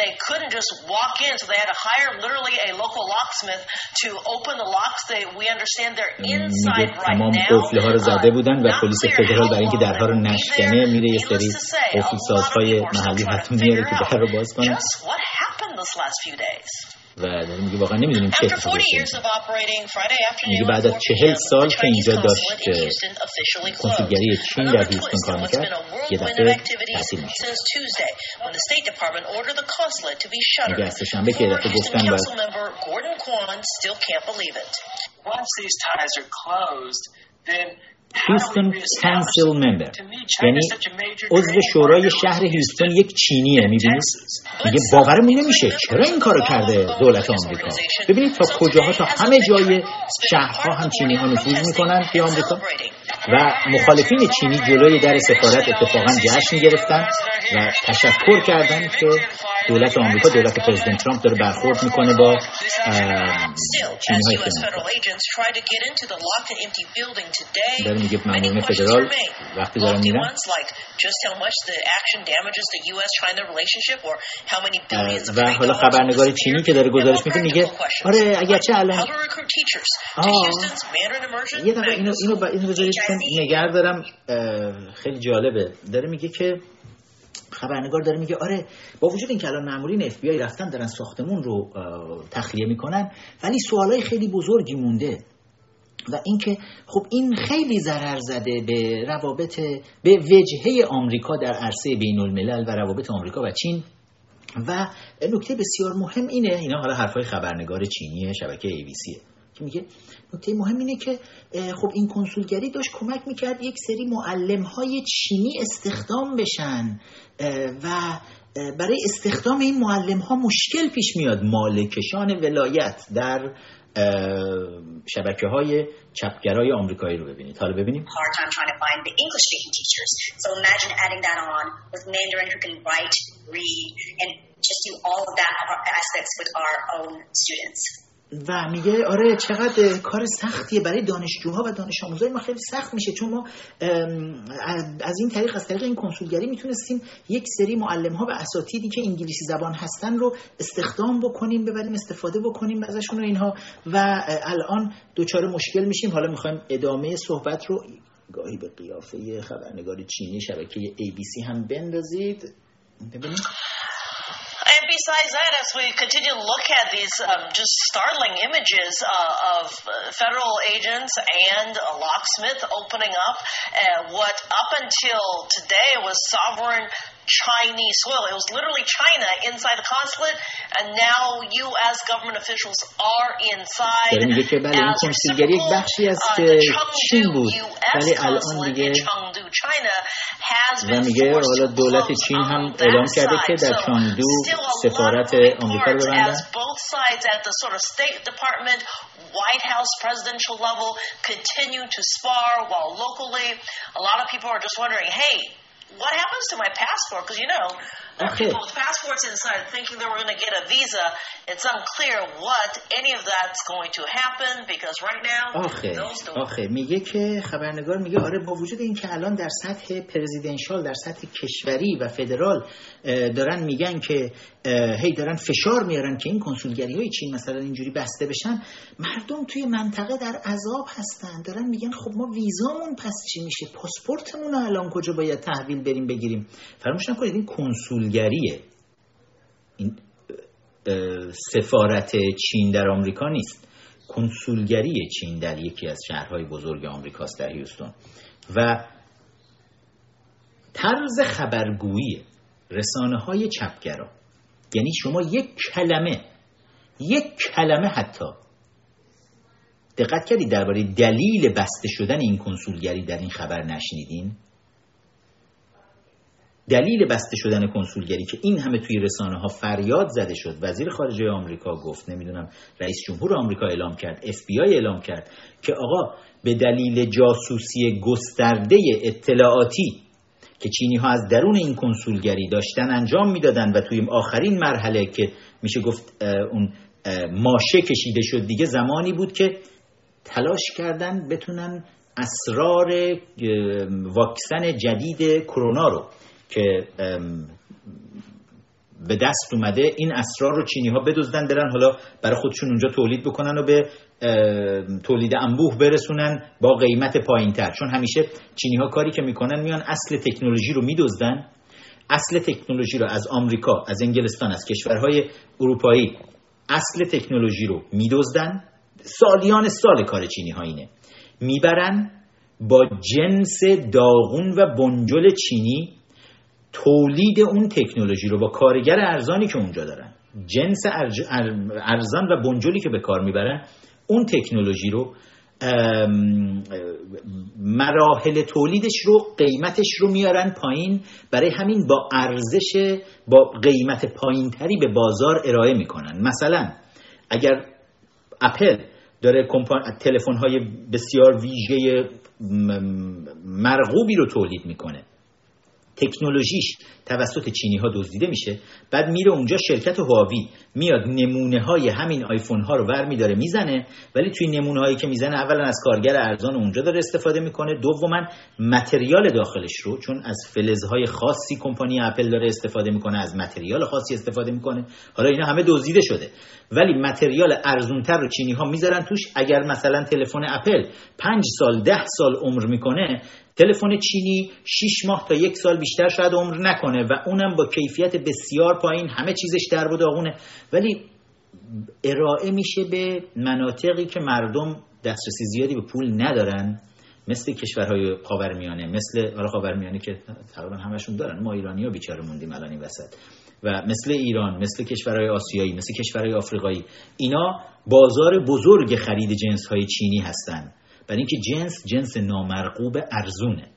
They couldn't just walk in, so they had to hire literally a local locksmith to open the locks. They, we understand they're inside right now. قفله ها رو زده بودن و پلیس فدرال برای اینکه درها رو نشکنه میره یه سری قفل سازهای محلی حتما میاره که در رو باز کنه و داره میگه واقعا نمی‌دونیم چه اتفاقی میگه بعد از چهل سال که اینجا داشت کنسولگری چین در هیوستون کار می‌کرد یه دفعه تعطیل میشه میگه از سهشنبه که یه دفعه گفتن باید هیوستون کانسل ممبر یعنی عضو شورای شهر هیوستون یک چینیه می‌بینید میگه باورمون نمیشه چرا این کارو کرده دولت آمریکا؟ ببینید تا کجاها؟ تا همه جای شهرها هم چینی ها نفوذ می‌کنن توی آمریکا. و مخالفین چینی جلوی در سفارت اتفاقا جشن گرفتن و تشکر کردن که دولت آمریکا دولت پرزیدنت ترامپ داره برخورد می‌کنه با چینی های داره میگه مامورین فدرال وقتی دارن میرن و حالا خبرنگار چینی که داره گزارش می‌کنه میگه آره اگرچه الان یه دقیقه اینو اینو اینو بذارید چون نگر دارم خیلی جالبه. داره میگه که خبرنگار داره میگه آره با وجود اینکه الان مامورین اف بی آی رفتن دارن ساختمون رو تخلیه می‌کنن ولی سوالای خیلی بزرگی مونده. و اینکه خب این خیلی ضرر زده به روابط به وجهه آمریکا در عرصه بین الملل و روابط آمریکا و چین. و نکته بسیار مهم اینه اینا حالا حرفای خبرنگار چینی شبکه ABC که میگه نکته مهم اینه که خب این کنسولگری داشت کمک می‌کرد یک سری معلم های چینی استخدام بشن و برای استخدام این معلم ها مشکل پیش میاد. مالکشان ولایت در شبکه های چپگرای آمریکایی رو ببینید حالا ببینیم just do all of that aspects with our own students و میگه آره چقدر کار سختیه برای دانشجوها و دانش آموزای ما خیلی سخت میشه چون ما از این طریق از طریق این کنسولگری می‌تونستیم یک سری معلم ها و اساتیدی که انگلیسی زبان هستن رو استخدام بکنیم ببریم استفاده بکنیم ازشون و اینها. و الان دوچار مشکل میشیم. حالا می‌خوایم ادامه صحبت رو گاهی به قیافه خبرنگار چینی شبکه ABC هم بندازید. ببینید besides that, as we continue to look at these um, just startling images uh, of federal agents and a locksmith opening up uh, what up until today was sovereign Chinese soil. It was literally China inside the consulate, and now U.S. government officials are inside. داره میگه که بله این کنسولگری یک بخشی از چین بود ولی الان دیگه و میگه حالا دولت چین هم اعلام کرده که در چانگدو سفارت آمریکا رو ببندن White House presidential level continue to spar while locally a lot of people are just wondering, hey, what happens to my passport? Because you know, there are people with passports inside thinking they were going to get a visa. It's unclear what any of that's going to happen because right now آخه آخه میگه که خبرنگار میگه آره با وجود اینکه الان در سطح پرزیدنشال در سطح کشوری و فدرال دارن میگن که هی دارن فشار میارن که این کنسولگری های چین مثلا اینجوری بسته بشن مردم توی منطقه در عذاب هستن. دارن میگن خب ما ویزامون پس چی میشه؟ پاسپورتمون الان کجا باید تحویل بریم بگیریم؟ فراموش نکنید این کنسولگریه. این سفارت چین در آمریکا نیست. کنسولگری چین در یکی از شهرهای بزرگ آمریکاست در هیوستون. و طرز خبرگویی رسانه های چپگرا. یعنی شما یک کلمه یک کلمه حتی. دقت کردید درباره دلیل بسته شدن این کنسولگری در این خبر نشنیدین؟ دلیل بسته شدن کنسولگری که این همه توی رسانه ها فریاد زده شد. وزیر خارجه آمریکا گفت نمی‌دونم رئیس جمهور آمریکا اعلام کرد اف بی آی اعلام کرد که آقا به دلیل جاسوسی گسترده اطلاعاتی که چینی ها از درون این کنسولگری داشتن انجام می‌دادن و توی آخرین مرحله که میشه گفت اون ماشه کشیده شد دیگه زمانی بود که تلاش کردن بتونن اسرار واکسن جدید کرونا رو که به دست اومده این اسرار رو چینی ها بدزدن برن حالا برای خودشون اونجا تولید بکنن و به تولید انبوه برسونن با قیمت پایین تر چون همیشه چینی ها کاری که می‌کنن میان اصل تکنولوژی رو میدزدن. اصل تکنولوژی رو از آمریکا از انگلستان از کشورهای اروپایی اصل تکنولوژی رو میدزدن. سالیان سال کار چینی ها اینه. می‌برن با جنس داغون و بنجل چینی تولید اون تکنولوژی رو با کارگر ارزانی که اونجا دارن. جنس ارزان و بنجلی که به کار می‌برن اون تکنولوژی رو مراحل تولیدش رو قیمتش رو میارن پایین. برای همین با ارزش با قیمت پایین تری به بازار ارائه می‌کنن. مثلا اگر اپل داره تلفن های بسیار ویژه مرغوبی رو تولید می‌کنه. تکنولوژیش توسط چینی ها دزدیده میشه. بعد میره اونجا شرکت هواوی. میاد نمونه های همین آیفون ها رو ور میداره می‌زنه ولی توی نمونه هایی که می‌زنه اولا از کارگر ارزان اونجا داره استفاده می‌کنه دوما متریال داخلش رو چون از فلزهای خاصی کمپانی اپل داره استفاده می‌کنه از متریال خاصی استفاده می‌کنه. حالا اینا همه دزدیده شده. ولی متریال ارزونتر رو چینی ها می‌ذارن توش. اگر مثلا تلفن اپل پنج سال ده سال عمر می‌کنه تلفن چینی 6 ماه تا یک سال بیشتر شاید عمر نکنه و اونم با کیفیت بسیار پایین همه چیزش در و داغونه ولی ارائه میشه به مناطقی که مردم دسترسی زیادی به پول ندارن مثل کشورهای خاورمیانه مثل حالا خاورمیانه که تقریبا همشون دارن ما ایرانی ها بیچاره موندیم الان این وسط. و مثل ایران مثل کشورهای آسیایی مثل کشورهای آفریقایی اینا بازار بزرگ خرید جنس های چینی هستن. برای اینکه جنس جنس نامرغوب ارزونه.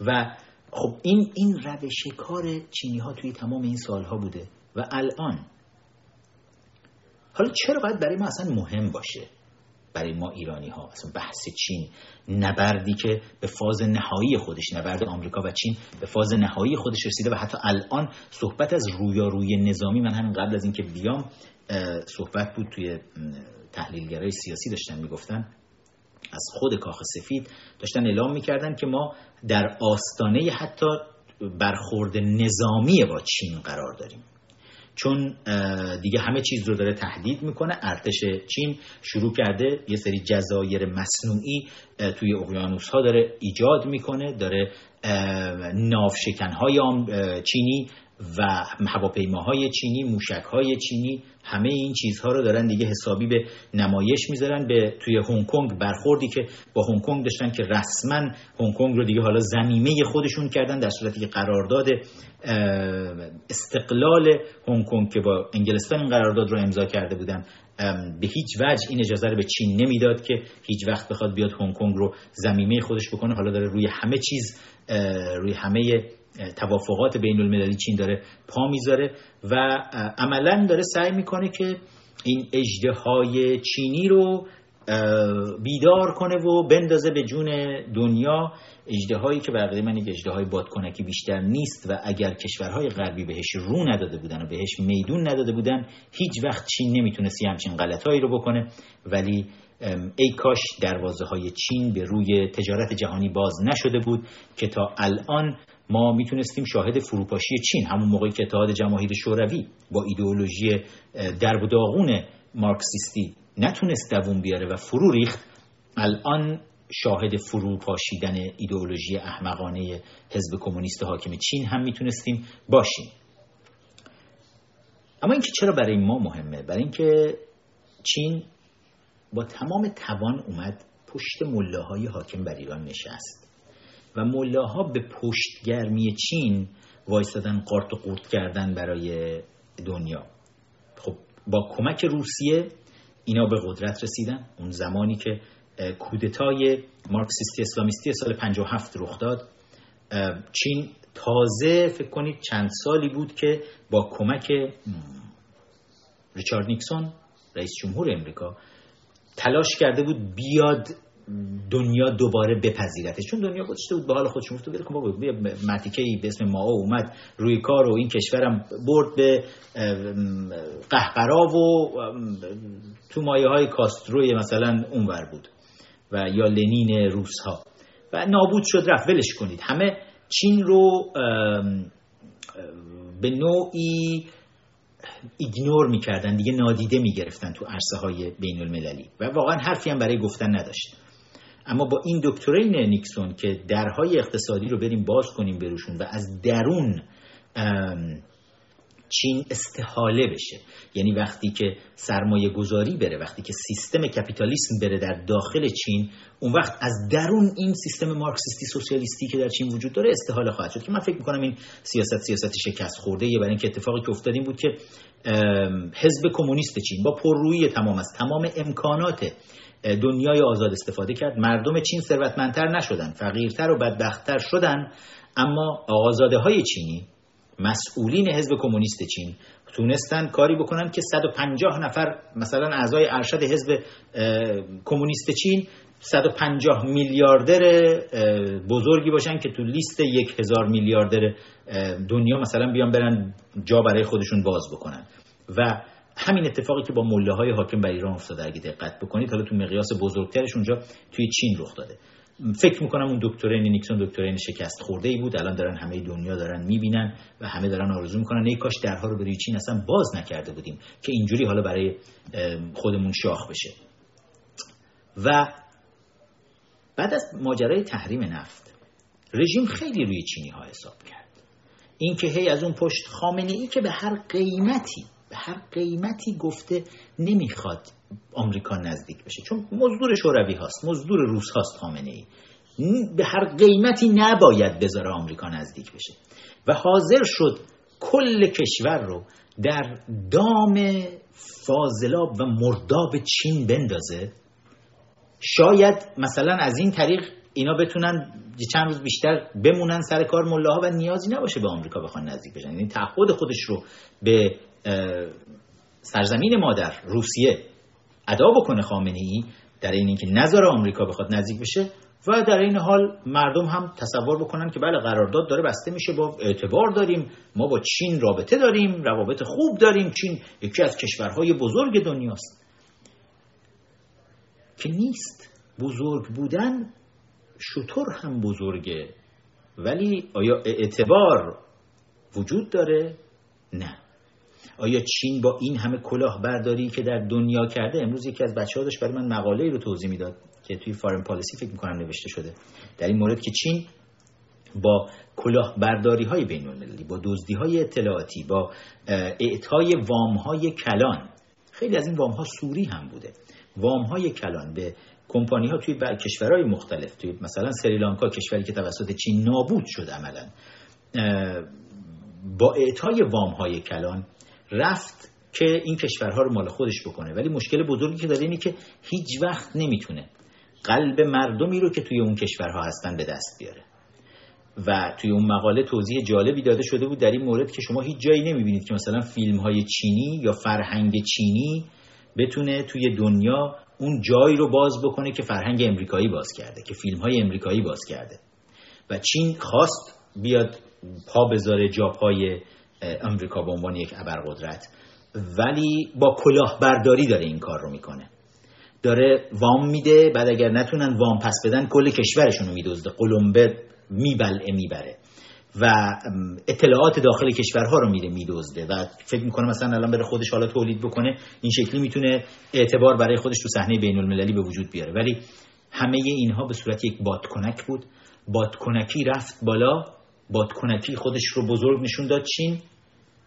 و خب این این روش کار چینی ها توی تمام این سالها بوده. و الان حالا چرا باید برای ما اصلا مهم باشه؟ برای ما ایرانی ها اصلا بحث چین نبردی که به فاز نهایی خودش نبرد آمریکا و چین به فاز نهایی خودش رسیده و حتی الان صحبت از رویاروی نظامی من همین قبل از اینکه بیام صحبت بود توی تحلیلگرای سیاسی داشتن می‌گفتن از خود کاخ سفید داشتن اعلام می‌کردن که ما در آستانه حتی برخورد نظامی با چین قرار داریم. چون دیگه همه چیز رو داره تهدید می‌کنه ارتش چین شروع کرده یه سری جزایر مصنوعی توی اقیانوس ها داره ایجاد می‌کنه داره نافشکن های چینی و هواپیماهای چینی موشک چینی همه این چیزها رو دارن دیگه حسابی به نمایش می‌ذارن. به توی هنگ کنگ برخوردی که با هنگ کنگ داشتن که رسما هنگ کنگ رو دیگه حالا زمینه خودشون کردن در صورتی که قرارداد استقلال هنگ کنگ که با انگلستان این قرارداد رو امضا کرده بودن به هیچ وجه این اجازه رو به چین نمی‌داد که هیچ وقت بخواد بیاد هنگ کنگ رو زمینه خودش بکنه. حالا داره روی همه چیز روی همه توافقات بین المللی چین داره پا می‌ذاره و عملا داره سعی می‌کنه که این اجده چینی رو بیدار کنه و بندازه به جون دنیا. اجده هایی که برقیده من یک اجده های بادکنکی بیشتر نیست و اگر کشورهای غربی بهش رو نداده بودن و بهش میدون نداده بودن هیچ وقت چین نمی‌تونستی همچین غلطهایی رو بکنه. ولی ای کاش دروازه های چین به روی تجارت جهانی باز نشده بود که تا الان ما می‌تونستیم شاهد فروپاشی چین همون موقعی که اتحاد جماهیر شوروی با ایدئولوژی درب و داغون مارکسیستی نتونست دووم بیاره و فرو ریخت الان شاهد فروپاشیدن ایدئولوژی احمقانه حزب کمونیست حاکم چین هم می‌تونستیم باشیم. اما اینکه چرا برای ما مهمه؟ برای اینکه چین با تمام توان اومد پشت ملاهای حاکم بر ایران نشست. و ملاها به پشتگرمی چین وایستادن قارت و قورت کردن برای دنیا. خب با کمک روسیه اینا به قدرت رسیدن. اون زمانی که کودتای مارکسیستی اسلامیستی سال 57 رخ داد. چین تازه فکر کنید چند سالی بود که با کمک ریچارد نیکسون رئیس جمهور امریکا تلاش کرده بود بیاد دنیا دوباره بپذیرتش چون دنیا گذاشته بود به حال خودش گفت بده بابا بیا ای به اسم ما اومد روی کار و این کشورم برد به قهقرا و تو مایه های کاستروی مثلا اونور بود و یا لنین روس ها و نابود شد رفت ولش کنید. همه چین رو به نوعی ایگنور می‌کردن دیگه نادیده می‌گرفتن تو عرصه های بین المللی و واقعا حرفی هم برای گفتن نداشت. اما با این دکترین نیکسون که درهای اقتصادی رو بریم باز کنیم بروشون و از درون چین استحاله بشه. یعنی وقتی که سرمایه گذاری بره وقتی که سیستم کپیتالیسم بره در داخل چین اون وقت از درون این سیستم مارکسیستی سوسیالیستی که در چین وجود داره استحاله خواهد شد. که من فکر می‌کنم این سیاست سیاست شکست خورده یه برای اینکه اتفاقی که افتاد این بود که حزب کمونیست چین با پررویی تمام از تمام امکانات دنیای آزاد استفاده کرد. مردم چین ثروتمندتر نشدن فقیرتر و بدبختتر شدن. اما آزاده های چینی مسئولین حزب کمونیست چین تونستن کاری بکنن که 150 نفر مثلا اعضای ارشد حزب کمونیست چین 150 میلیاردر بزرگی باشن که تو لیست یک هزار میلیاردر دنیا مثلا بیان برن جا برای خودشون باز بکنن. و همین اتفاقی که با مله های حاکم بر ایران افتاده اگه دقت بکنید حالا تو مقیاس بزرگترش اونجا توی چین رخ داده. فکر می‌کنم اون دکترین نیکسون دکترین شکست خورده ای بود. الان دارن همه دنیا دارن می‌بینن و همه دارن آرزو می‌کنن. ای کاش درها رو بروی چین اصلا باز نکرده بودیم که اینجوری حالا برای خودمون شاخ بشه. و بعد از ماجرای تحریم نفت رژیم خیلی روی چینی ها حساب کرد. اینکه هی از اون پشت خامنه ای که به هر قیمتی به هر قیمتی گفته نمی‌خواد آمریکا نزدیک بشه. چون مزدور شوروی هاست مزدور روس هاست خامنه ای به هر قیمتی نباید بذاره آمریکا نزدیک بشه. و حاضر شد کل کشور رو در دام فاضلاب و مرداب چین بندازه. شاید مثلا از این طریق اینا بتونن چند روز بیشتر بمونن سر کار ملاها و نیازی نباشه به آمریکا بخوان نزدیک بشن. یعنی تعهد خودش رو به سرزمین مادر روسیه ادا بکنه خامنه ای در این اینکه نظر آمریکا بخواد نزدیک بشه و در این حال مردم هم تصور بکنن که بله قرارداد داره بسته میشه با اعتبار داریم ما با چین رابطه داریم روابط خوب داریم چین یکی از کشورهای بزرگ دنیاست. که نیست. بزرگ بودن شطور هم بزرگه. ولی آیا اعتبار وجود داره؟ نه. آیا چین با این همه کلاهبرداری که در دنیا کرده امروز یکی از بچه ها داشت برای من مقاله ای رو توضیح می‌داد که توی فارن پالیسی فکر می‌کنم نوشته شده. در این مورد که چین با کلاهبرداری های بین با دزدی های اطلاعاتی با اعطای وام های کلان خیلی از این وام ها سوری هم بوده. وام های کلان به کمپانی ها توی کشورهای مختلف توی مثلا سریلانکا کشوری که توسط چین نابود شد عملا با اعطای وام های کلان رفت که این کشورها رو مال خودش بکنه. ولی مشکل بزرگی که داره اینه که هیچ وقت نمی‌تونه قلب مردمی رو که توی اون کشورها هستن به دست بیاره. و توی اون مقاله توضیح جالبی داده شده بود در این مورد که شما هیچ جایی نمی‌بینید که مثلا فیلم های چینی یا فرهنگ چینی بتونه توی دنیا اون جایی رو باز بکنه که فرهنگ امریکایی باز کرده که فیلم های امریکایی باز کرده. و چین خواست بیاد پا بذاره جاپای امریکا به عنوان یک ابرقدرت ولی با کلاهبرداری داره این کار رو می‌کنه. داره وام میده بعد اگر نتونن وام پس بدن کل کشورشون رو میدزده. قلمبه میبلعه می‌بره. و اطلاعات داخل کشورها رو میره میدزده. و فکر می‌کنه مثلا الان بره خودش حالا تولید بکنه این شکلی می‌تونه اعتبار برای خودش تو صحنه بین المللی به وجود بیاره. ولی همه اینها به صورت یک بادکنک بود. بادکنکی رفت بالا. بادکنکی خودش رو بزرگ نشون داد چین.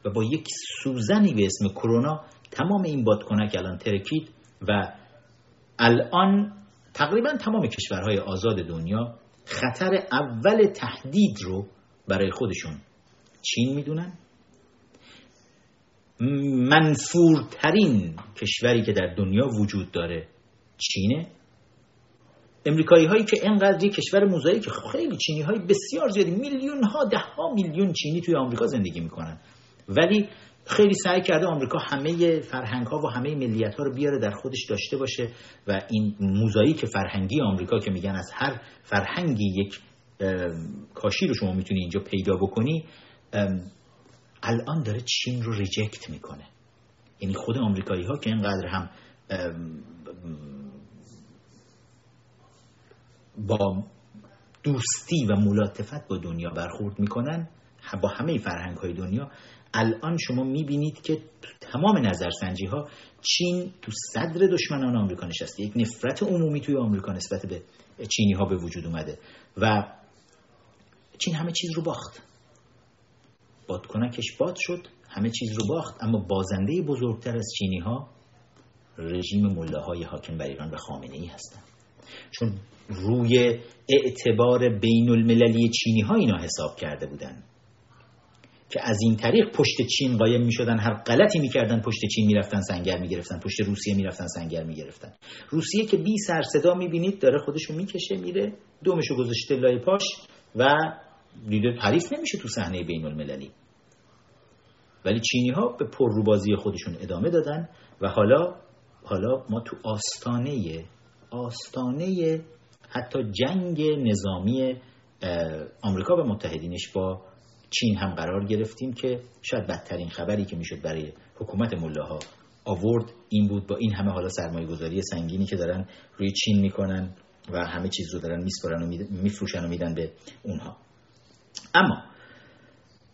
با یک سوزنی به اسم کرونا تمام این بادکنک الان ترکید و الان تقریبا تمام کشورهای آزاد دنیا خطر اول تهدید رو برای خودشون چین می‌دونن. منفورترین کشوری که در دنیا وجود داره چینه. امریکایی هایی که انقدر کشور موزایی که خیلی چینی های بسیار زیادی میلیون ها ده ها میلیون چینی توی آمریکا زندگی می‌کنن. ولی خیلی سعی کرده آمریکا همه فرهنگ ها و همه ملیت ها رو بیاره در خودش داشته باشه و این موزاییک فرهنگی آمریکا که میگن از هر فرهنگی یک کاشی رو شما می‌تونی اینجا پیدا بکنی الان داره چین رو ریجکت می‌کنه. یعنی خود آمریکایی ها که اینقدر هم با دوستی و ملاتفت با دنیا برخورد می‌کنن با همه فرهنگ های دنیا الان شما می‌بینید که تمام نظرسنجی ها چین تو صدر دشمنان آمریکا نشسته. یک نفرت عمومی توی آمریکا نسبت به چینی ها به وجود اومده و چین همه چیز رو باخت. بادکنکش باد شد همه چیز رو باخت اما بازنده بزرگتر از چینی ها رژیم ملاهای حاکم بر ایران و خامنه ای هستن. چون روی اعتبار بین المللی چینی ها اینا حساب کرده بودن. که از این طریق پشت چین قایم می شدن هر غلطی می کردن پشت چین می رفتن سنگر می گرفتن پشت روسیه می رفتن سنگر می گرفتن روسیه که بی سر صدا می بینید داره خودشو می کشه میره دومشو گذاشته لای پاش و دیده حریف نمیشه تو صحنه بین المللی ولی چینی ها به پرروبازی خودشون ادامه دادن و حالا حالا ما تو آستانه آستانه حتی جنگ نظامی آمریکا و متحدینش با چین هم قرار گرفتیم که شاید بدترین خبری که می‌شد برای حکومت ملاها آورد این بود با این همه حالا سرمایه گذاری سنگینی که دارن روی چین می‌کنن و همه چیز رو دارن میسپرن و میفروشن و میدن به اونها. اما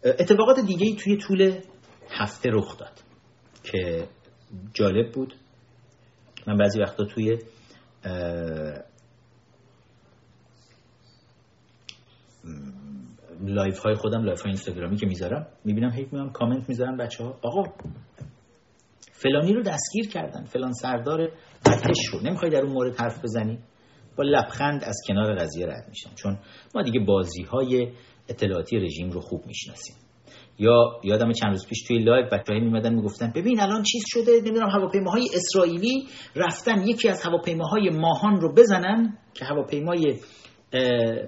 اتفاقات دیگه توی طول هفته رخ داد که جالب بود. من بعضی وقتا توی live های خودم live های اینستاگرامی که می‌ذارم می‌بینم هی میان کامنت می‌ذارن بچه ها آقا فلانی رو دستگیر کردن فلان سردار ارتش رو. نمی‌خوای در اون مورد حرف بزنی؟ با لبخند از کنار قضیه رد میشم. چون ما دیگه بازی های اطلاعاتی رژیم رو خوب می‌شناسیم. یا یادم چند روز پیش توی live بچه‌ها میومدن می‌گفتن ببین الان چیز شده نمی‌دونم هواپیماهای اسرائیلی رفتن یکی از هواپیماهای ماهان رو بزنن که هواپیمای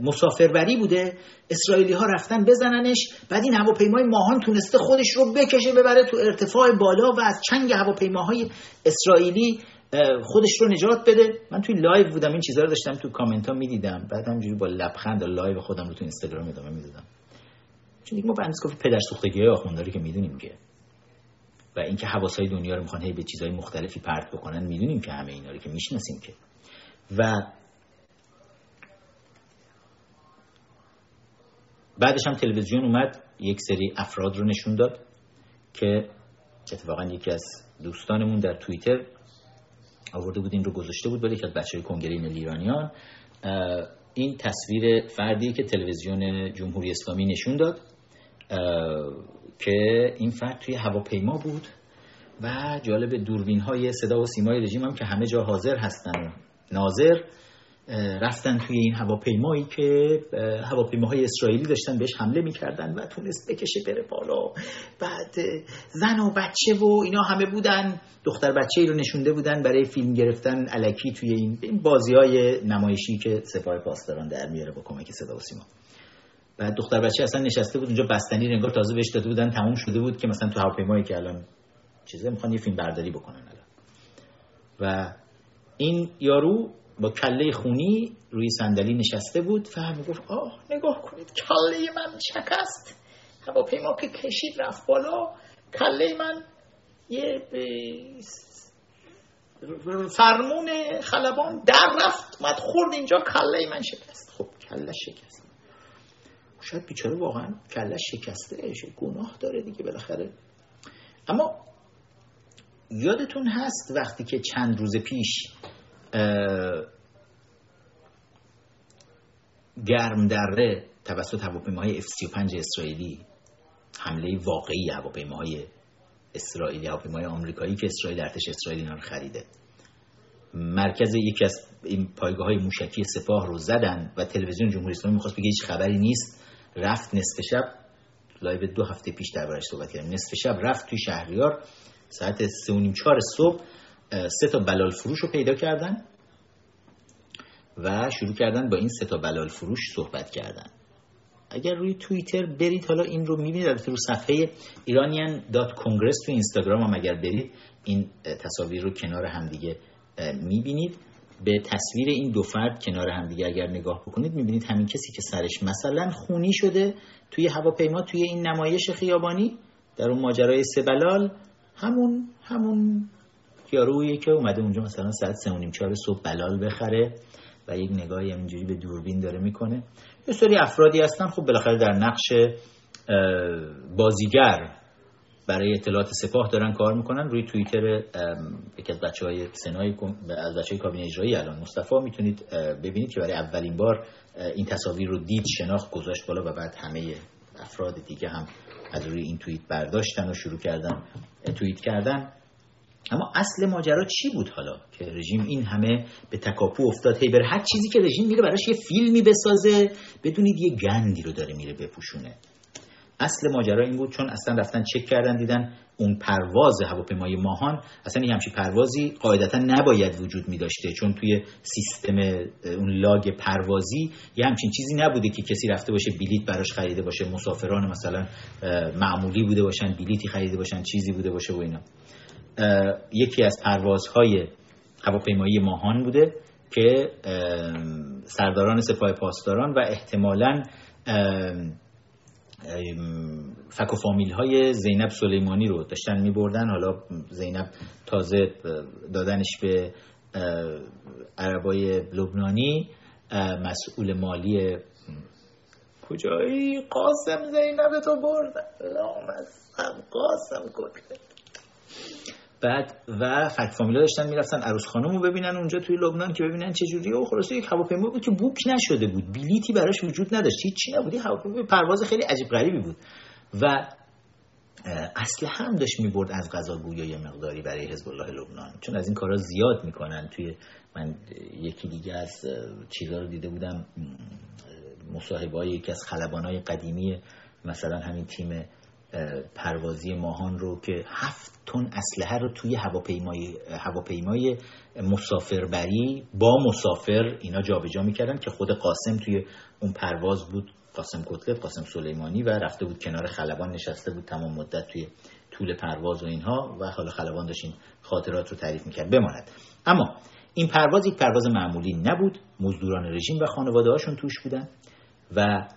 مسافربری بوده اسرائیلی ها رفتن بزننش بعد این هواپیمای ماهان تونسته خودش رو بکشه ببره تو ارتفاع بالا و از چنگ هواپیماهای اسرائیلی خودش رو نجات بده. من توی live بودم این چیزها رو داشتم تو کامنت ها می‌دیدم. بعد همینجوری با لبخند و live خودم رو تو اینستاگرام ادامه می‌دادم. چون دیگه ما به کافی پدر سوختگی های آخونداری که می‌دونیم که. و اینکه حواسای دنیا رو می‌خوان هی به چیزهای مختلفی پرت بکنن می‌دونیم که همه اینا رو که می‌شناسیم که. و بعدش هم تلویزیون اومد یک سری افراد رو نشون داد که اتفاقا یکی از دوستانمون در توییتر آورده بود این رو گذاشته بود برای که بچه کنگره ملی ایرانیان. این تصویر فردی که تلویزیون جمهوری اسلامی نشون داد که این فرد توی هواپیما بود و جالب دوربین های صدا و سیمای رژیم هم که همه جا حاضر هستن ناظر. رفتن توی این هواپیمایی که هواپیماهای اسرائیلی داشتن بهش حمله می‌کردن و تونست بکشه بره بالا. بعد زن و بچه و اینا همه بودن. دختر بچه ای رو نشونده بودن برای فیلم گرفتن علکی توی این, بازی های نمایشی که سپاه پاسداران در میاره با کمک صدا و سیما. بعد دختر بچه اصلا نشسته بود اونجا بستنی رنگار تازه بهش داده بودن تموم شده بود که مثلا تو هواپیمایی که الان چیزه می‌خوان یه فیلم برداری بکنن الان. و این یارو با کله خونی روی صندلی نشسته بود و گفت آه نگاه کنید کله من شکست. هواپیما که کشید رفت بالا. کله من یه فرمون خلبان در رفت مد خورد اینجا کله من شکست. خب کله شکست. شاید بیچاره واقعا کله شکسته گناه داره دیگه بالاخره. اما یادتون هست وقتی که چند روز پیش گرم دره توسط هواپیماهای F-35 اسرائیلی حمله واقعی هواپیماهای اسرائیلی هواپیماهای آمریکایی که اسرائیل ارتش اسرائیل اینا رو خریده. مرکز یکی از این پایگاه های موشکی سپاه رو زدن و تلویزیون جمهوری اسلامی می‌خواست بگه هیچ خبری نیست. رفت نصف شب live دو هفته پیش دربارش صحبت کردیم. نصف شب رفت توی شهریار ساعت سه و نیم چهار صبح. سه تا بلال فروش رو پیدا کردن و شروع کردن با این سه تا بلال فروش صحبت کردن. اگر روی توییتر برید حالا این رو می‌بینید البته رو صفحه iranian.congress تو اینستاگرام هم اگر برید این تصاویر رو کنار همدیگه می‌بینید. به تصویر این دو فرد کنار همدیگه اگر نگاه بکنید می‌بینید همین کسی که سرش مثلا خونی شده توی هواپیما توی این نمایش خیابانی در اون ماجرای سبلال همون همون یارویی که اومده اونجا مثلا ساعت سه و نیم چهار صبح بلال بخره و یک نگاهی اینجوری به دوربین داره می‌کنه. یه سری افرادی هستن. خب بالاخره در نقش بازیگر برای اطلاعات سپاه دارن کار می‌کنن. روی توییتر یکی از بچه های سنای از بچه های کابینه اجرایی الان مصطفی می‌تونید ببینید که برای اولین بار این تصاویر رو دید شناخت گذاشت بالا و بعد همه افراد دیگه هم از روی این توییت برداشتن و شروع کردن توییت کردن. اما اصل ماجرا چی بود حالا؟ که رژیم این همه به تکاپو افتاد هی هر چیزی که رژیم میره براش یه فیلمی بسازه بدونید یه گندی رو داره میره بپوشونه. اصل ماجرا این بود چون اصلا رفتن چک کردن دیدن اون پرواز هواپیمای ماهان اصلا یه همچین پروازی قاعدتا نباید وجود می داشته چون توی سیستم اون لاگ پروازی یه همچین چیزی نبوده که کسی رفته باشه بلیت براش خریده باشه مسافران مثلا معمولی بوده باشن بلیتی خریده باشن چیزی بوده باشه و اینا. یکی از پروازهای هواپیمایی ماهان بوده که سرداران سپاه پاسداران و احتمالا فک و فامیل های زینب سلیمانی رو داشتن می بردن حالا زینب تازه دادنش به عربای لبنانی. مسئول مالی کجایی؟ قاسم زینب تو بردن قاسم کتله بعد و فک فامیلا داشتن می‌رفتن عروس خانم رو ببینن اونجا توی لبنان که ببینن چه جوریه. و خلاصه یک هواپیما بود که بوک نشده بود. بلیتی براش وجود نداشت. هیچی نبود. هواپیما پرواز خیلی عجیب غریبی بود. و اصل هم داشت می‌برد از غذا یه مقداری برای حزب الله لبنان. چون از این کارا زیاد می‌کنن. توی من یکی دیگه از چیزا رو دیده بودم. مصاحبه یکی از خلبانای قدیمی مثلا همین تیم پروازی ماهان رو که هفت تن اسلحه رو توی هواپیمای هواپیمای مسافربری با مسافر اینا جابجا می‌کردن که خود قاسم توی اون پرواز بود. قاسم کتلت قاسم سلیمانی و رفته بود کنار خلبان نشسته بود تمام مدت توی طول پرواز و اینها و حالا خلبان داشت خاطرات رو تعریف می‌کرد بماند. اما این پرواز یک پرواز معمولی نبود. مزدوران رژیم و خانواده هاشون توش بودن و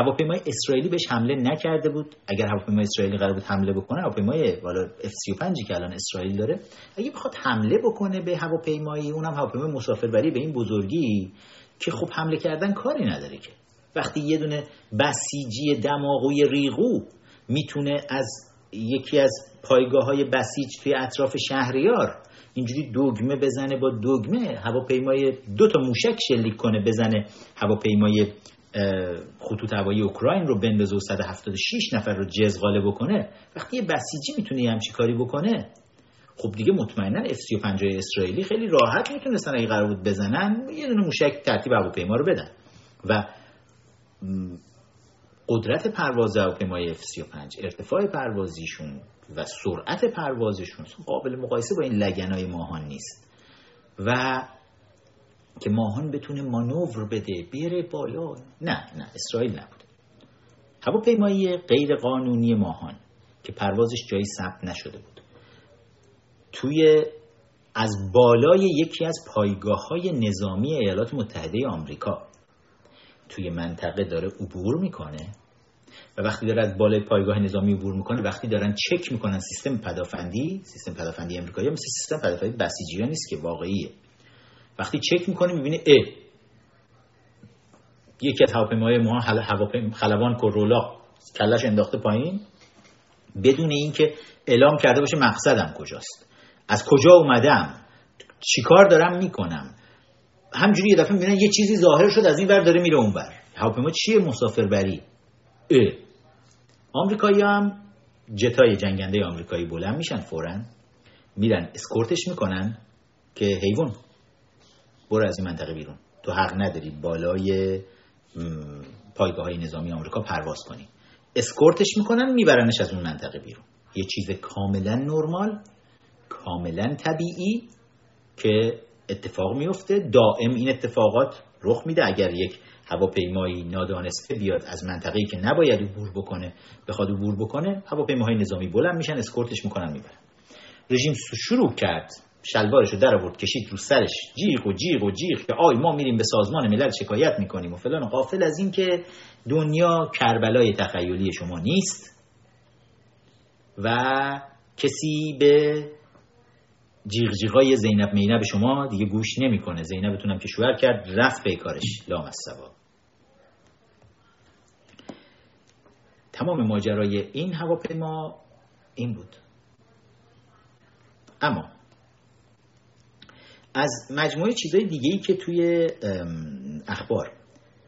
هواپیمای اسرائیلی بهش حمله نکرده بود. اگر هواپیمای اسرائیلی قرار بود حمله بکنه هواپیمای والا F35 که الان اسرائیل داره اگه بخواد حمله بکنه به هواپیمایی اونم هواپیمای مسافربری به این بزرگی که خب حمله کردن کاری نداره که. وقتی یه دونه بسیجی دماغوی ریغو می‌تونه از یکی از پایگاه های بسیج توی اطراف شهریار اینجوری دگمه بزنه با دگمه هواپیمای دو تا موشک شلیک کنه بزنه هواپیمای خطوط هوایی اوکراین رو بندازه و 176 نفر رو جزغاله بکنه وقتی یه بسیجی می‌تونه یه همچی کاری بکنه خب دیگه مطمئنا اف 35 اسرائیلی خیلی راحت می‌تونستن اگه قرار بود بزنن یه دونه موشک ترتیب هواپیما رو بدن. و قدرت پرواز هواپیمای F35 ارتفاع پروازیشون و سرعت پروازشون قابل مقایسه با این لگنای ماهان نیست. و که ماهان بتونه مانور بده بیره بالا. نه نه اسرائیل نبود هواپیمایی غیر قانونی ماهان که پروازش جایی ثبت نشده بود. توی از بالای یکی از پایگاه های نظامی ایالات متحده آمریکا. توی منطقه داره عبور می‌کنه و وقتی داره از بالای پایگاه نظامی عبور می‌کنه وقتی دارن چک می‌کنن سیستم پدافندی سیستم پدافندی امریکایی مثل سیستم پدافندی بسیجی نیست که واقعیه. وقتی چک می‌کنه می‌بینه ا یکی از هواپیماهای ما هواپیما خلبان کرولا کلش انداخته پایین. بدون اینکه اعلام کرده باشه مقصدم کجاست. از کجا اومدم؟ چیکار دارم می‌کنم؟ همجوری یه دفعه می‌بینن یه چیزی ظاهر شد از این ور داره میره اون ور. هواپیما چیه مسافربری؟ اه. آمریکایی هم جتای جنگنده آمریکایی بلند میشن فورا. میرن اسکورتش می‌کنن که حیوان. برو از این منطقه بیرون. تو حق نداری بالای پایگاه های نظامی آمریکا پرواز کنی. اسکورتش می‌کنن میبرنش از اون منطقه بیرون. یه چیز کاملا نرمال کاملا طبیعی که اتفاق میفته دائم این اتفاقات رخ میده. اگر یک هواپیمایی نادانسته بیاد از منطقه‌ای که نباید عبور بکنه بخواد عبور بکنه هواپیماهای نظامی بلند میشن اسکورتش می‌کنن می‌برن. رژیم شروع کرد شلوارش رو در آورد کشید رو سرش. جیغ و جیغ و جیغ که آی ما میریم به سازمان ملل شکایت می‌کنیم و فلان. قافل از این که دنیا کربلای تخیلی شما نیست و کسی به جیغ جیغای زینب مینب شما دیگه گوش نمی‌کنه. زینبتونم که شوهر کرد رفت به کارش. لام از سوا تمام ماجرای این هواپیما این بود. اما از مجموعه چیزهای دیگه ای که توی اخبار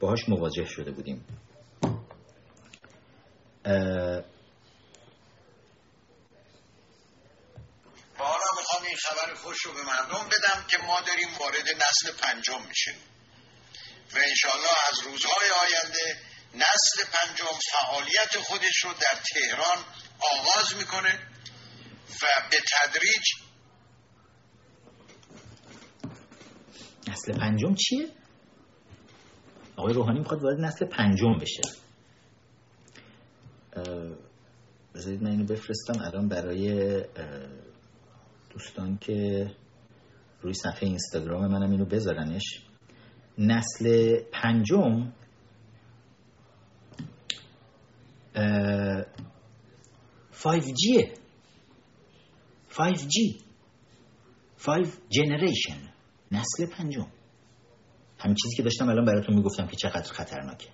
باهاش مواجه شده بودیم. حالا می‌خوام این خبر خوش رو به مردم بدم که ما داریم وارد نسل پنجم میشیم. و انشاءالله از روزهای آینده نسل پنجم فعالیت خودش رو در تهران آغاز می‌کنه و به تدریج نسل پنجم چیه؟ آقای روحانی می‌خواد وارد نسل پنجم بشه. بذارید من اینو بفرستم. الان برای دوستان که روی صفحه اینستاگرام منم اینو بذارنش. نسل پنجم 5G 5G 5 generation نسل پنجم. همین چیزی که داشتم الان براتون می‌گفتم که چقدر خطرناکه.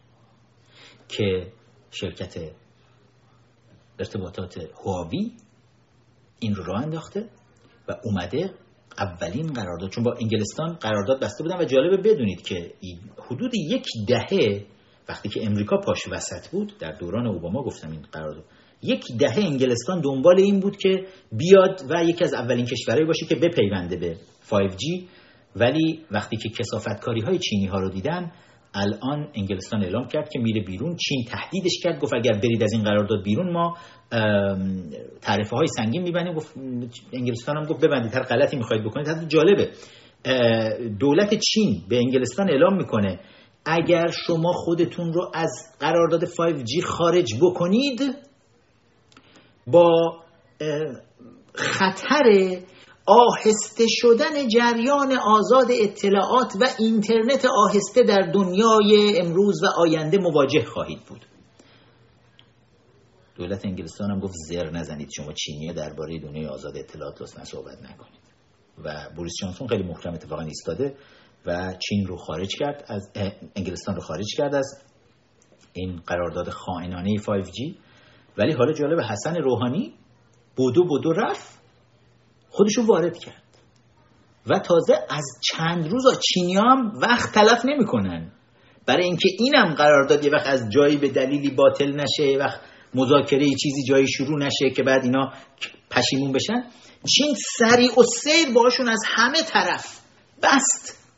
که شرکت ارتباطات هواوی این رو راه انداخته و اومده اولین قرارداد چون با انگلستان قرارداد بسته بودن و جالبه بدونید که حدود یک دهه وقتی که امریکا پاش وسط بود در دوران اوباما گفتم این قرارداد یک دهه انگلستان دنبال این بود که بیاد و یکی از اولین کشورهایی باشه که بپیونده به 5G ولی وقتی که کسافتکاری های چینی ها رو دیدن الان انگلستان اعلام کرد که میره بیرون. چین تهدیدش کرد گفت اگر برید از این قرارداد بیرون ما تعرفه های سنگین میبندیم. گفت انگلستان هم گفت ببندید هر غلطی می‌خواید بکنید. حتی جالبه دولت چین به انگلستان اعلام می‌کنه اگر شما خودتون رو از قرارداد 5G خارج بکنید با خطر آهسته شدن جریان آزاد اطلاعات و اینترنت آهسته در دنیای امروز و آینده مواجه خواهید بود. دولت انگلستان هم گفت زر نزنید شما چینی درباره دنیای آزاد اطلاعات لطفا صحبت نکنید. و بوریس جانسون خیلی محکم اتفاقا ایستاده و چین رو خارج کرد از انگلستان رو خارج کرد از این قرارداد خائنانه 5G ولی حالا جالب حسن روحانی بودو بودو رفت. خودشو وارد کرد. و تازه از چند روز چینی هم وقت تلف نمی‌کنن. برای اینکه اینم قرارداد یه وقت از جایی به دلیلی باطل نشه یه وقت مذاکره چیزی جایی شروع نشه که بعد اینا پشیمون بشن. چین سریع و سیر باشون از همه طرف بست.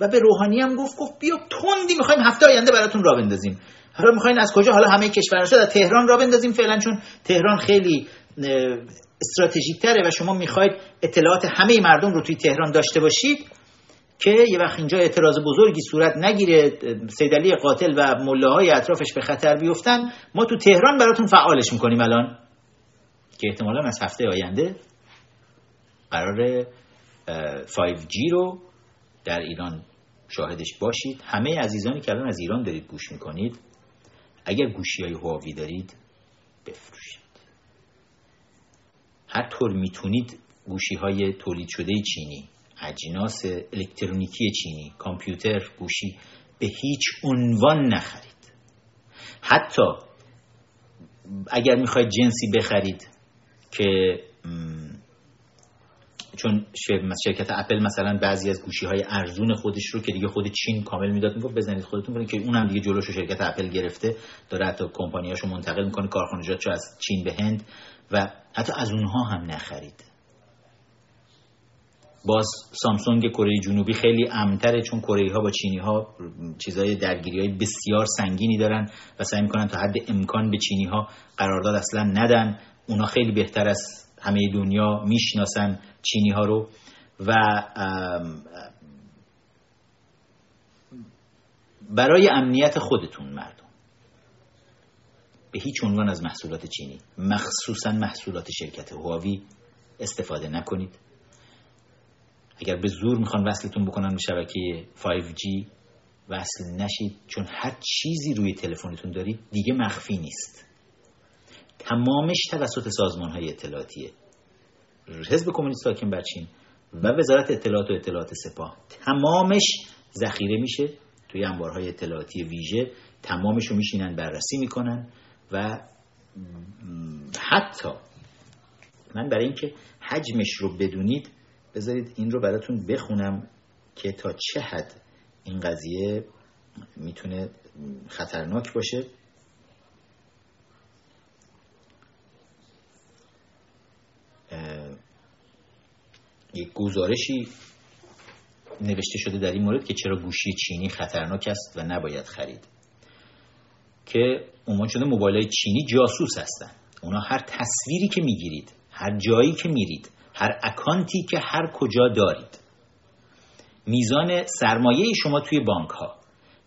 و به روحانی هم گفت گفت بیا تندی می‌خوایم هفته آینده براتون را بندازیم. حالا می‌خواین از کجا؟ حالا همه کشورها شد تهران را بندازیم فعلا چون تهران خیلی استراتژیک تره و شما می‌خواید اطلاعات همه مردم رو توی تهران داشته باشید که یه وقت اینجا اعتراض بزرگی صورت نگیره سیدلی قاتل و مله اطرافش به خطر بیفتن. ما تو تهران براتون فعالش می‌کنیم الان. که احتمالا از هفته آینده قرار 5G رو در ایران شاهدش باشید. همه عزیزانی که الان از ایران دارید گوش می‌کنید اگر گوشی های هواوی دارید بفروشید. هر طور می‌تونید گوشی های تولید شده چینی اجناس الکترونیکی چینی کامپیوتر گوشی به هیچ عنوان نخرید. حتی اگر می‌خواید جنسی بخرید که چون شرکت اپل مثلا بعضی از گوشی های ارزون خودش رو که دیگه خود چین کامل می‌داد می‌گفت بزنید خودتون کنید که اونم دیگه جلوش شرکت اپل گرفته داره حتی کمپانیاشو منتقل می‌کنه کارخانجاتشو از چین به هند و حتی از اونها هم نخرید. باز سامسونگ کره جنوبی خیلی امتره چون کره ها با چینی ها چیزای درگیری های بسیار سنگینی دارن و سعی می‌کنن تا حد امکان به چینی ها قرارداد اصلا ندن. اونا خیلی بهتر از همه دنیا می‌شناسن چینی ها رو و برای امنیت خودتون مردم به هیچ عنوان از محصولات چینی مخصوصا محصولات شرکت هواوی استفاده نکنید. اگر به زور می‌خوان وصلتون بکنن به شبکه 5G وصل نشید چون هر چیزی روی تلفنتون دارید دیگه مخفی نیست. تمامش توسط سازمان های اطلاعاتیه. حزب کمونیست حاکم بر چین و وزارت اطلاعات و اطلاعات سپاه. تمامش ذخیره میشه. توی انبارهای اطلاعاتی ویژه تمامش رو میشینن بررسی می‌کنن. و حتی من برای اینکه حجمش رو بدونید بذارید این رو براتون بخونم که تا چه حد این قضیه می‌تونه خطرناک باشه. یک گزارشی نوشته شده در این مورد که چرا گوشی چینی خطرناک است و نباید خرید. که عنوان شده موبایل های چینی جاسوس هستن. اونا هر تصویری که می‌گیرید هر جایی که میرید هر اکانتی که هر کجا دارید. میزان سرمایه شما توی بانک ها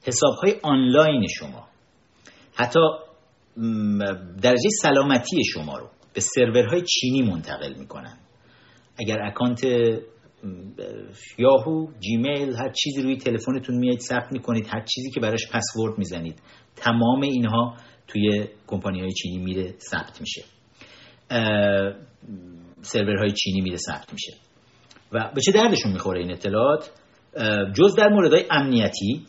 حساب های آنلاین شما حتی درجه سلامتی شما رو به سرورهای چینی منتقل می‌کنن. اگر اکانت یاهو جیمیل هر چیزی روی تلفنتون میاد ثبت می‌کنید هر چیزی که براش پسورد می‌زنید تمام اینها توی کمپانی های چینی میره ثبت میشه. سرورهای چینی میره ثبت میشه. و به چه دردشون می‌خوره این اطلاعات؟ جز در موردهای امنیتی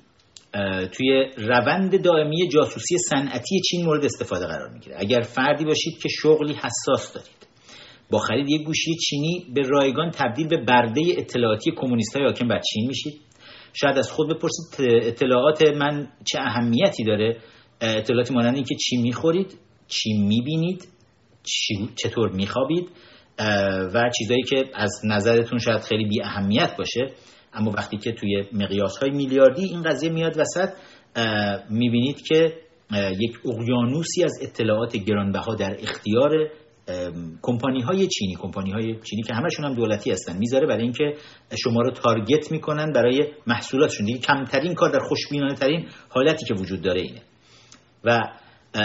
توی روند دائمی جاسوسی صنعتی چین مورد استفاده قرار می‌گیره. اگر فردی باشید که شغلی حساس دارید. با خرید یک گوشی چینی به رایگان تبدیل به برده اطلاعاتی کمونیست های حاکم بر چین میشید. شاید از خود بپرسید اطلاعات من چه اهمیتی داره؟ اطلاعاتی مانند که چی می‌خورید چی می‌بینید چطور میخوابید و چیزایی که از نظرتون شاید خیلی بی اهمیت باشه. اما وقتی که توی مقیاس های میلیاردی این قضیه میاد وسط می‌بینید که یک اقیانوسی از اطلاعات گرانبها در اختیار کمپانی های چینی کمپانی های چینی که همشون هم دولتی هستن می‌ذاره برای اینکه شما رو تارگت می‌کنن برای محصولاتشون. دیگه کمترین کار در خوشبینانه ترین حالتی که وجود داره اینه. و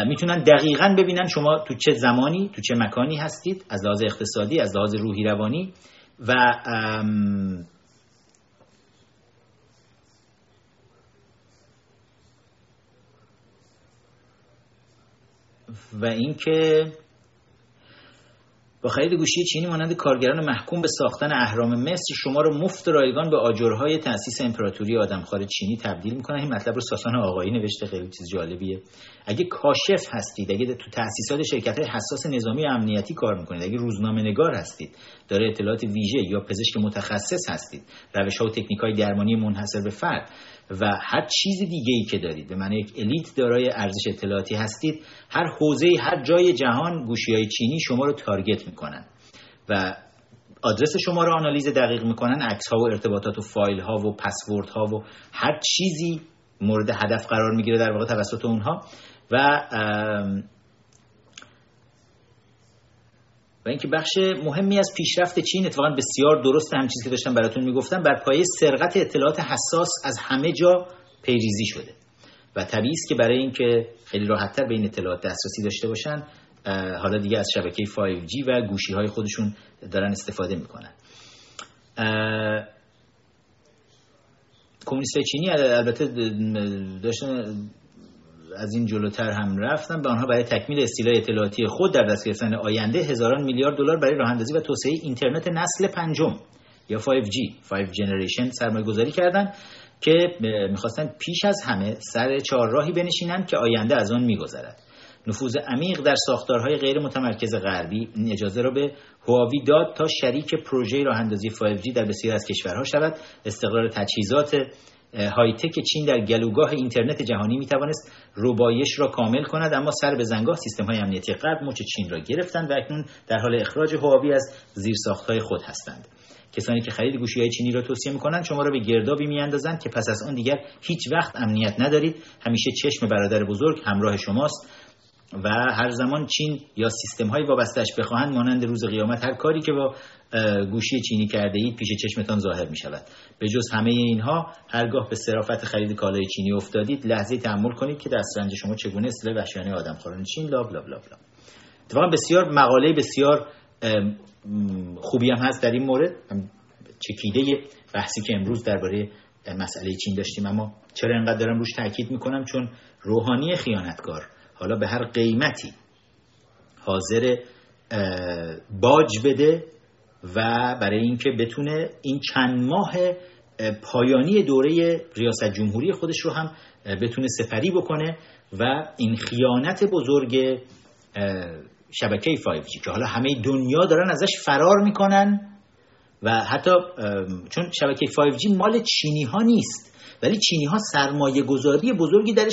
می‌تونن دقیقا ببینن شما تو چه زمانی تو چه مکانی هستید از لحاظ اقتصادی از لحاظ روحی روانی. و و اینکه با خرید گوشی چینی مانند کارگران محکوم به ساختن اهرام مصر شما رو مفت رایگان به آجرهای تأسیس امپراتوری آدمخوار چینی تبدیل می‌کنن این مطلب رو ساسان آقایی نوشته خیلی چیز جالبیه. اگه کاشف هستید اگه تو تأسیسات شرکت های حساس نظامی و امنیتی کار می‌کنید اگه روزنامه نگار هستید داره اطلاعات ویژه یا پزشک متخصص هستید روش ها و تکنیک های درمانی منحصر به فرد و هر چیز دیگه ای که دارید. به معنی یک الیت دارای ارزش اطلاعاتی هستید. هر حوزه هر جای جهان گوشی های چینی شما رو تارگت می‌کنن. و آدرس شما رو آنالیز دقیق می‌کنن عکس ها و ارتباطات و فایل ها و پسورد ها و هر چیزی مورد هدف قرار می‌گیره در واقع توسط اونها. و و اینکه بخش مهمی از پیشرفت چین اتفاقا بسیار درست هم چیزی که داشتم براتون می‌گفتم بر پایه سرقت اطلاعات حساس از همه جا پیریزی شده. و طبیعی است که برای اینکه خیلی راحتتر به این اطلاعات دسترسی داشته باشن حالا دیگه از شبکه 5G و گوشی های خودشون دارن استفاده می‌کنن. کمونیست چینی البته داشتن از این جلوتر هم رفتن به آنها برای تکمیل استیلای اطلاعاتی خود در دست گرفتن آینده هزاران میلیارد دلار برای راه و توسعه اینترنت نسل پنجم یا 5G 5 جنریشن سرمایه گذاری کردن که می‌خواستن پیش از همه سر چهارراهی بنشینند که آینده از آن میگذرد. نفوذ عمیق در ساختارهای غیر متمرکز غربی این اجازه را به هواوی داد تا شریک پروژه راه اندازی 5G در بسیاری از کشورها شود. استقرار تجهیزات های تک چین در گلوگاه اینترنت جهانی می توانست ربایش را کامل کند اما سر به زنگاه سیستم های امنیتی غرب مچ چین را گرفتند و اکنون در حال اخراج هواوی از زیرساخت های خود هستند. کسانی که خرید گوشی های چینی را توصیه می‌کنند شما را به گردابی میاندازند که پس از آن دیگر هیچ وقت امنیت ندارید. همیشه چشم برادر بزرگ همراه شماست. و هر زمان چین یا سیستم های وابستش بخواهند مانند روز قیامت هر کاری که با گوشی چینی کرده اید پیش چشمتان ظاهر می شود به جز همه اینها هرگاه به صرافت خرید کالای چینی افتادید لحظه تحمل کنید که دسترنج شما چگونه اصطلاح وحشیانه آدم خوران چین لاب لاب لاب لاب اتفاقا بسیار مقاله بسیار خوبی هم هست در این مورد. چکیده بحثی که امروز درباره مسئله چین داشتیم اما چرا انقدر دارم روش تاکید می‌کنم؟ چون روحانی خیانتکار حالا به هر قیمتی حاضر باج بده و برای اینکه بتونه این چند ماه پایانی دوره ریاست جمهوری خودش رو هم بتونه سفری بکنه و این خیانت بزرگ شبکه 5G که حالا همه دنیا دارن ازش فرار می‌کنن و حتی چون شبکه 5G مال چینی ها نیست ولی چینی ها سرمایه گذاری بزرگی درش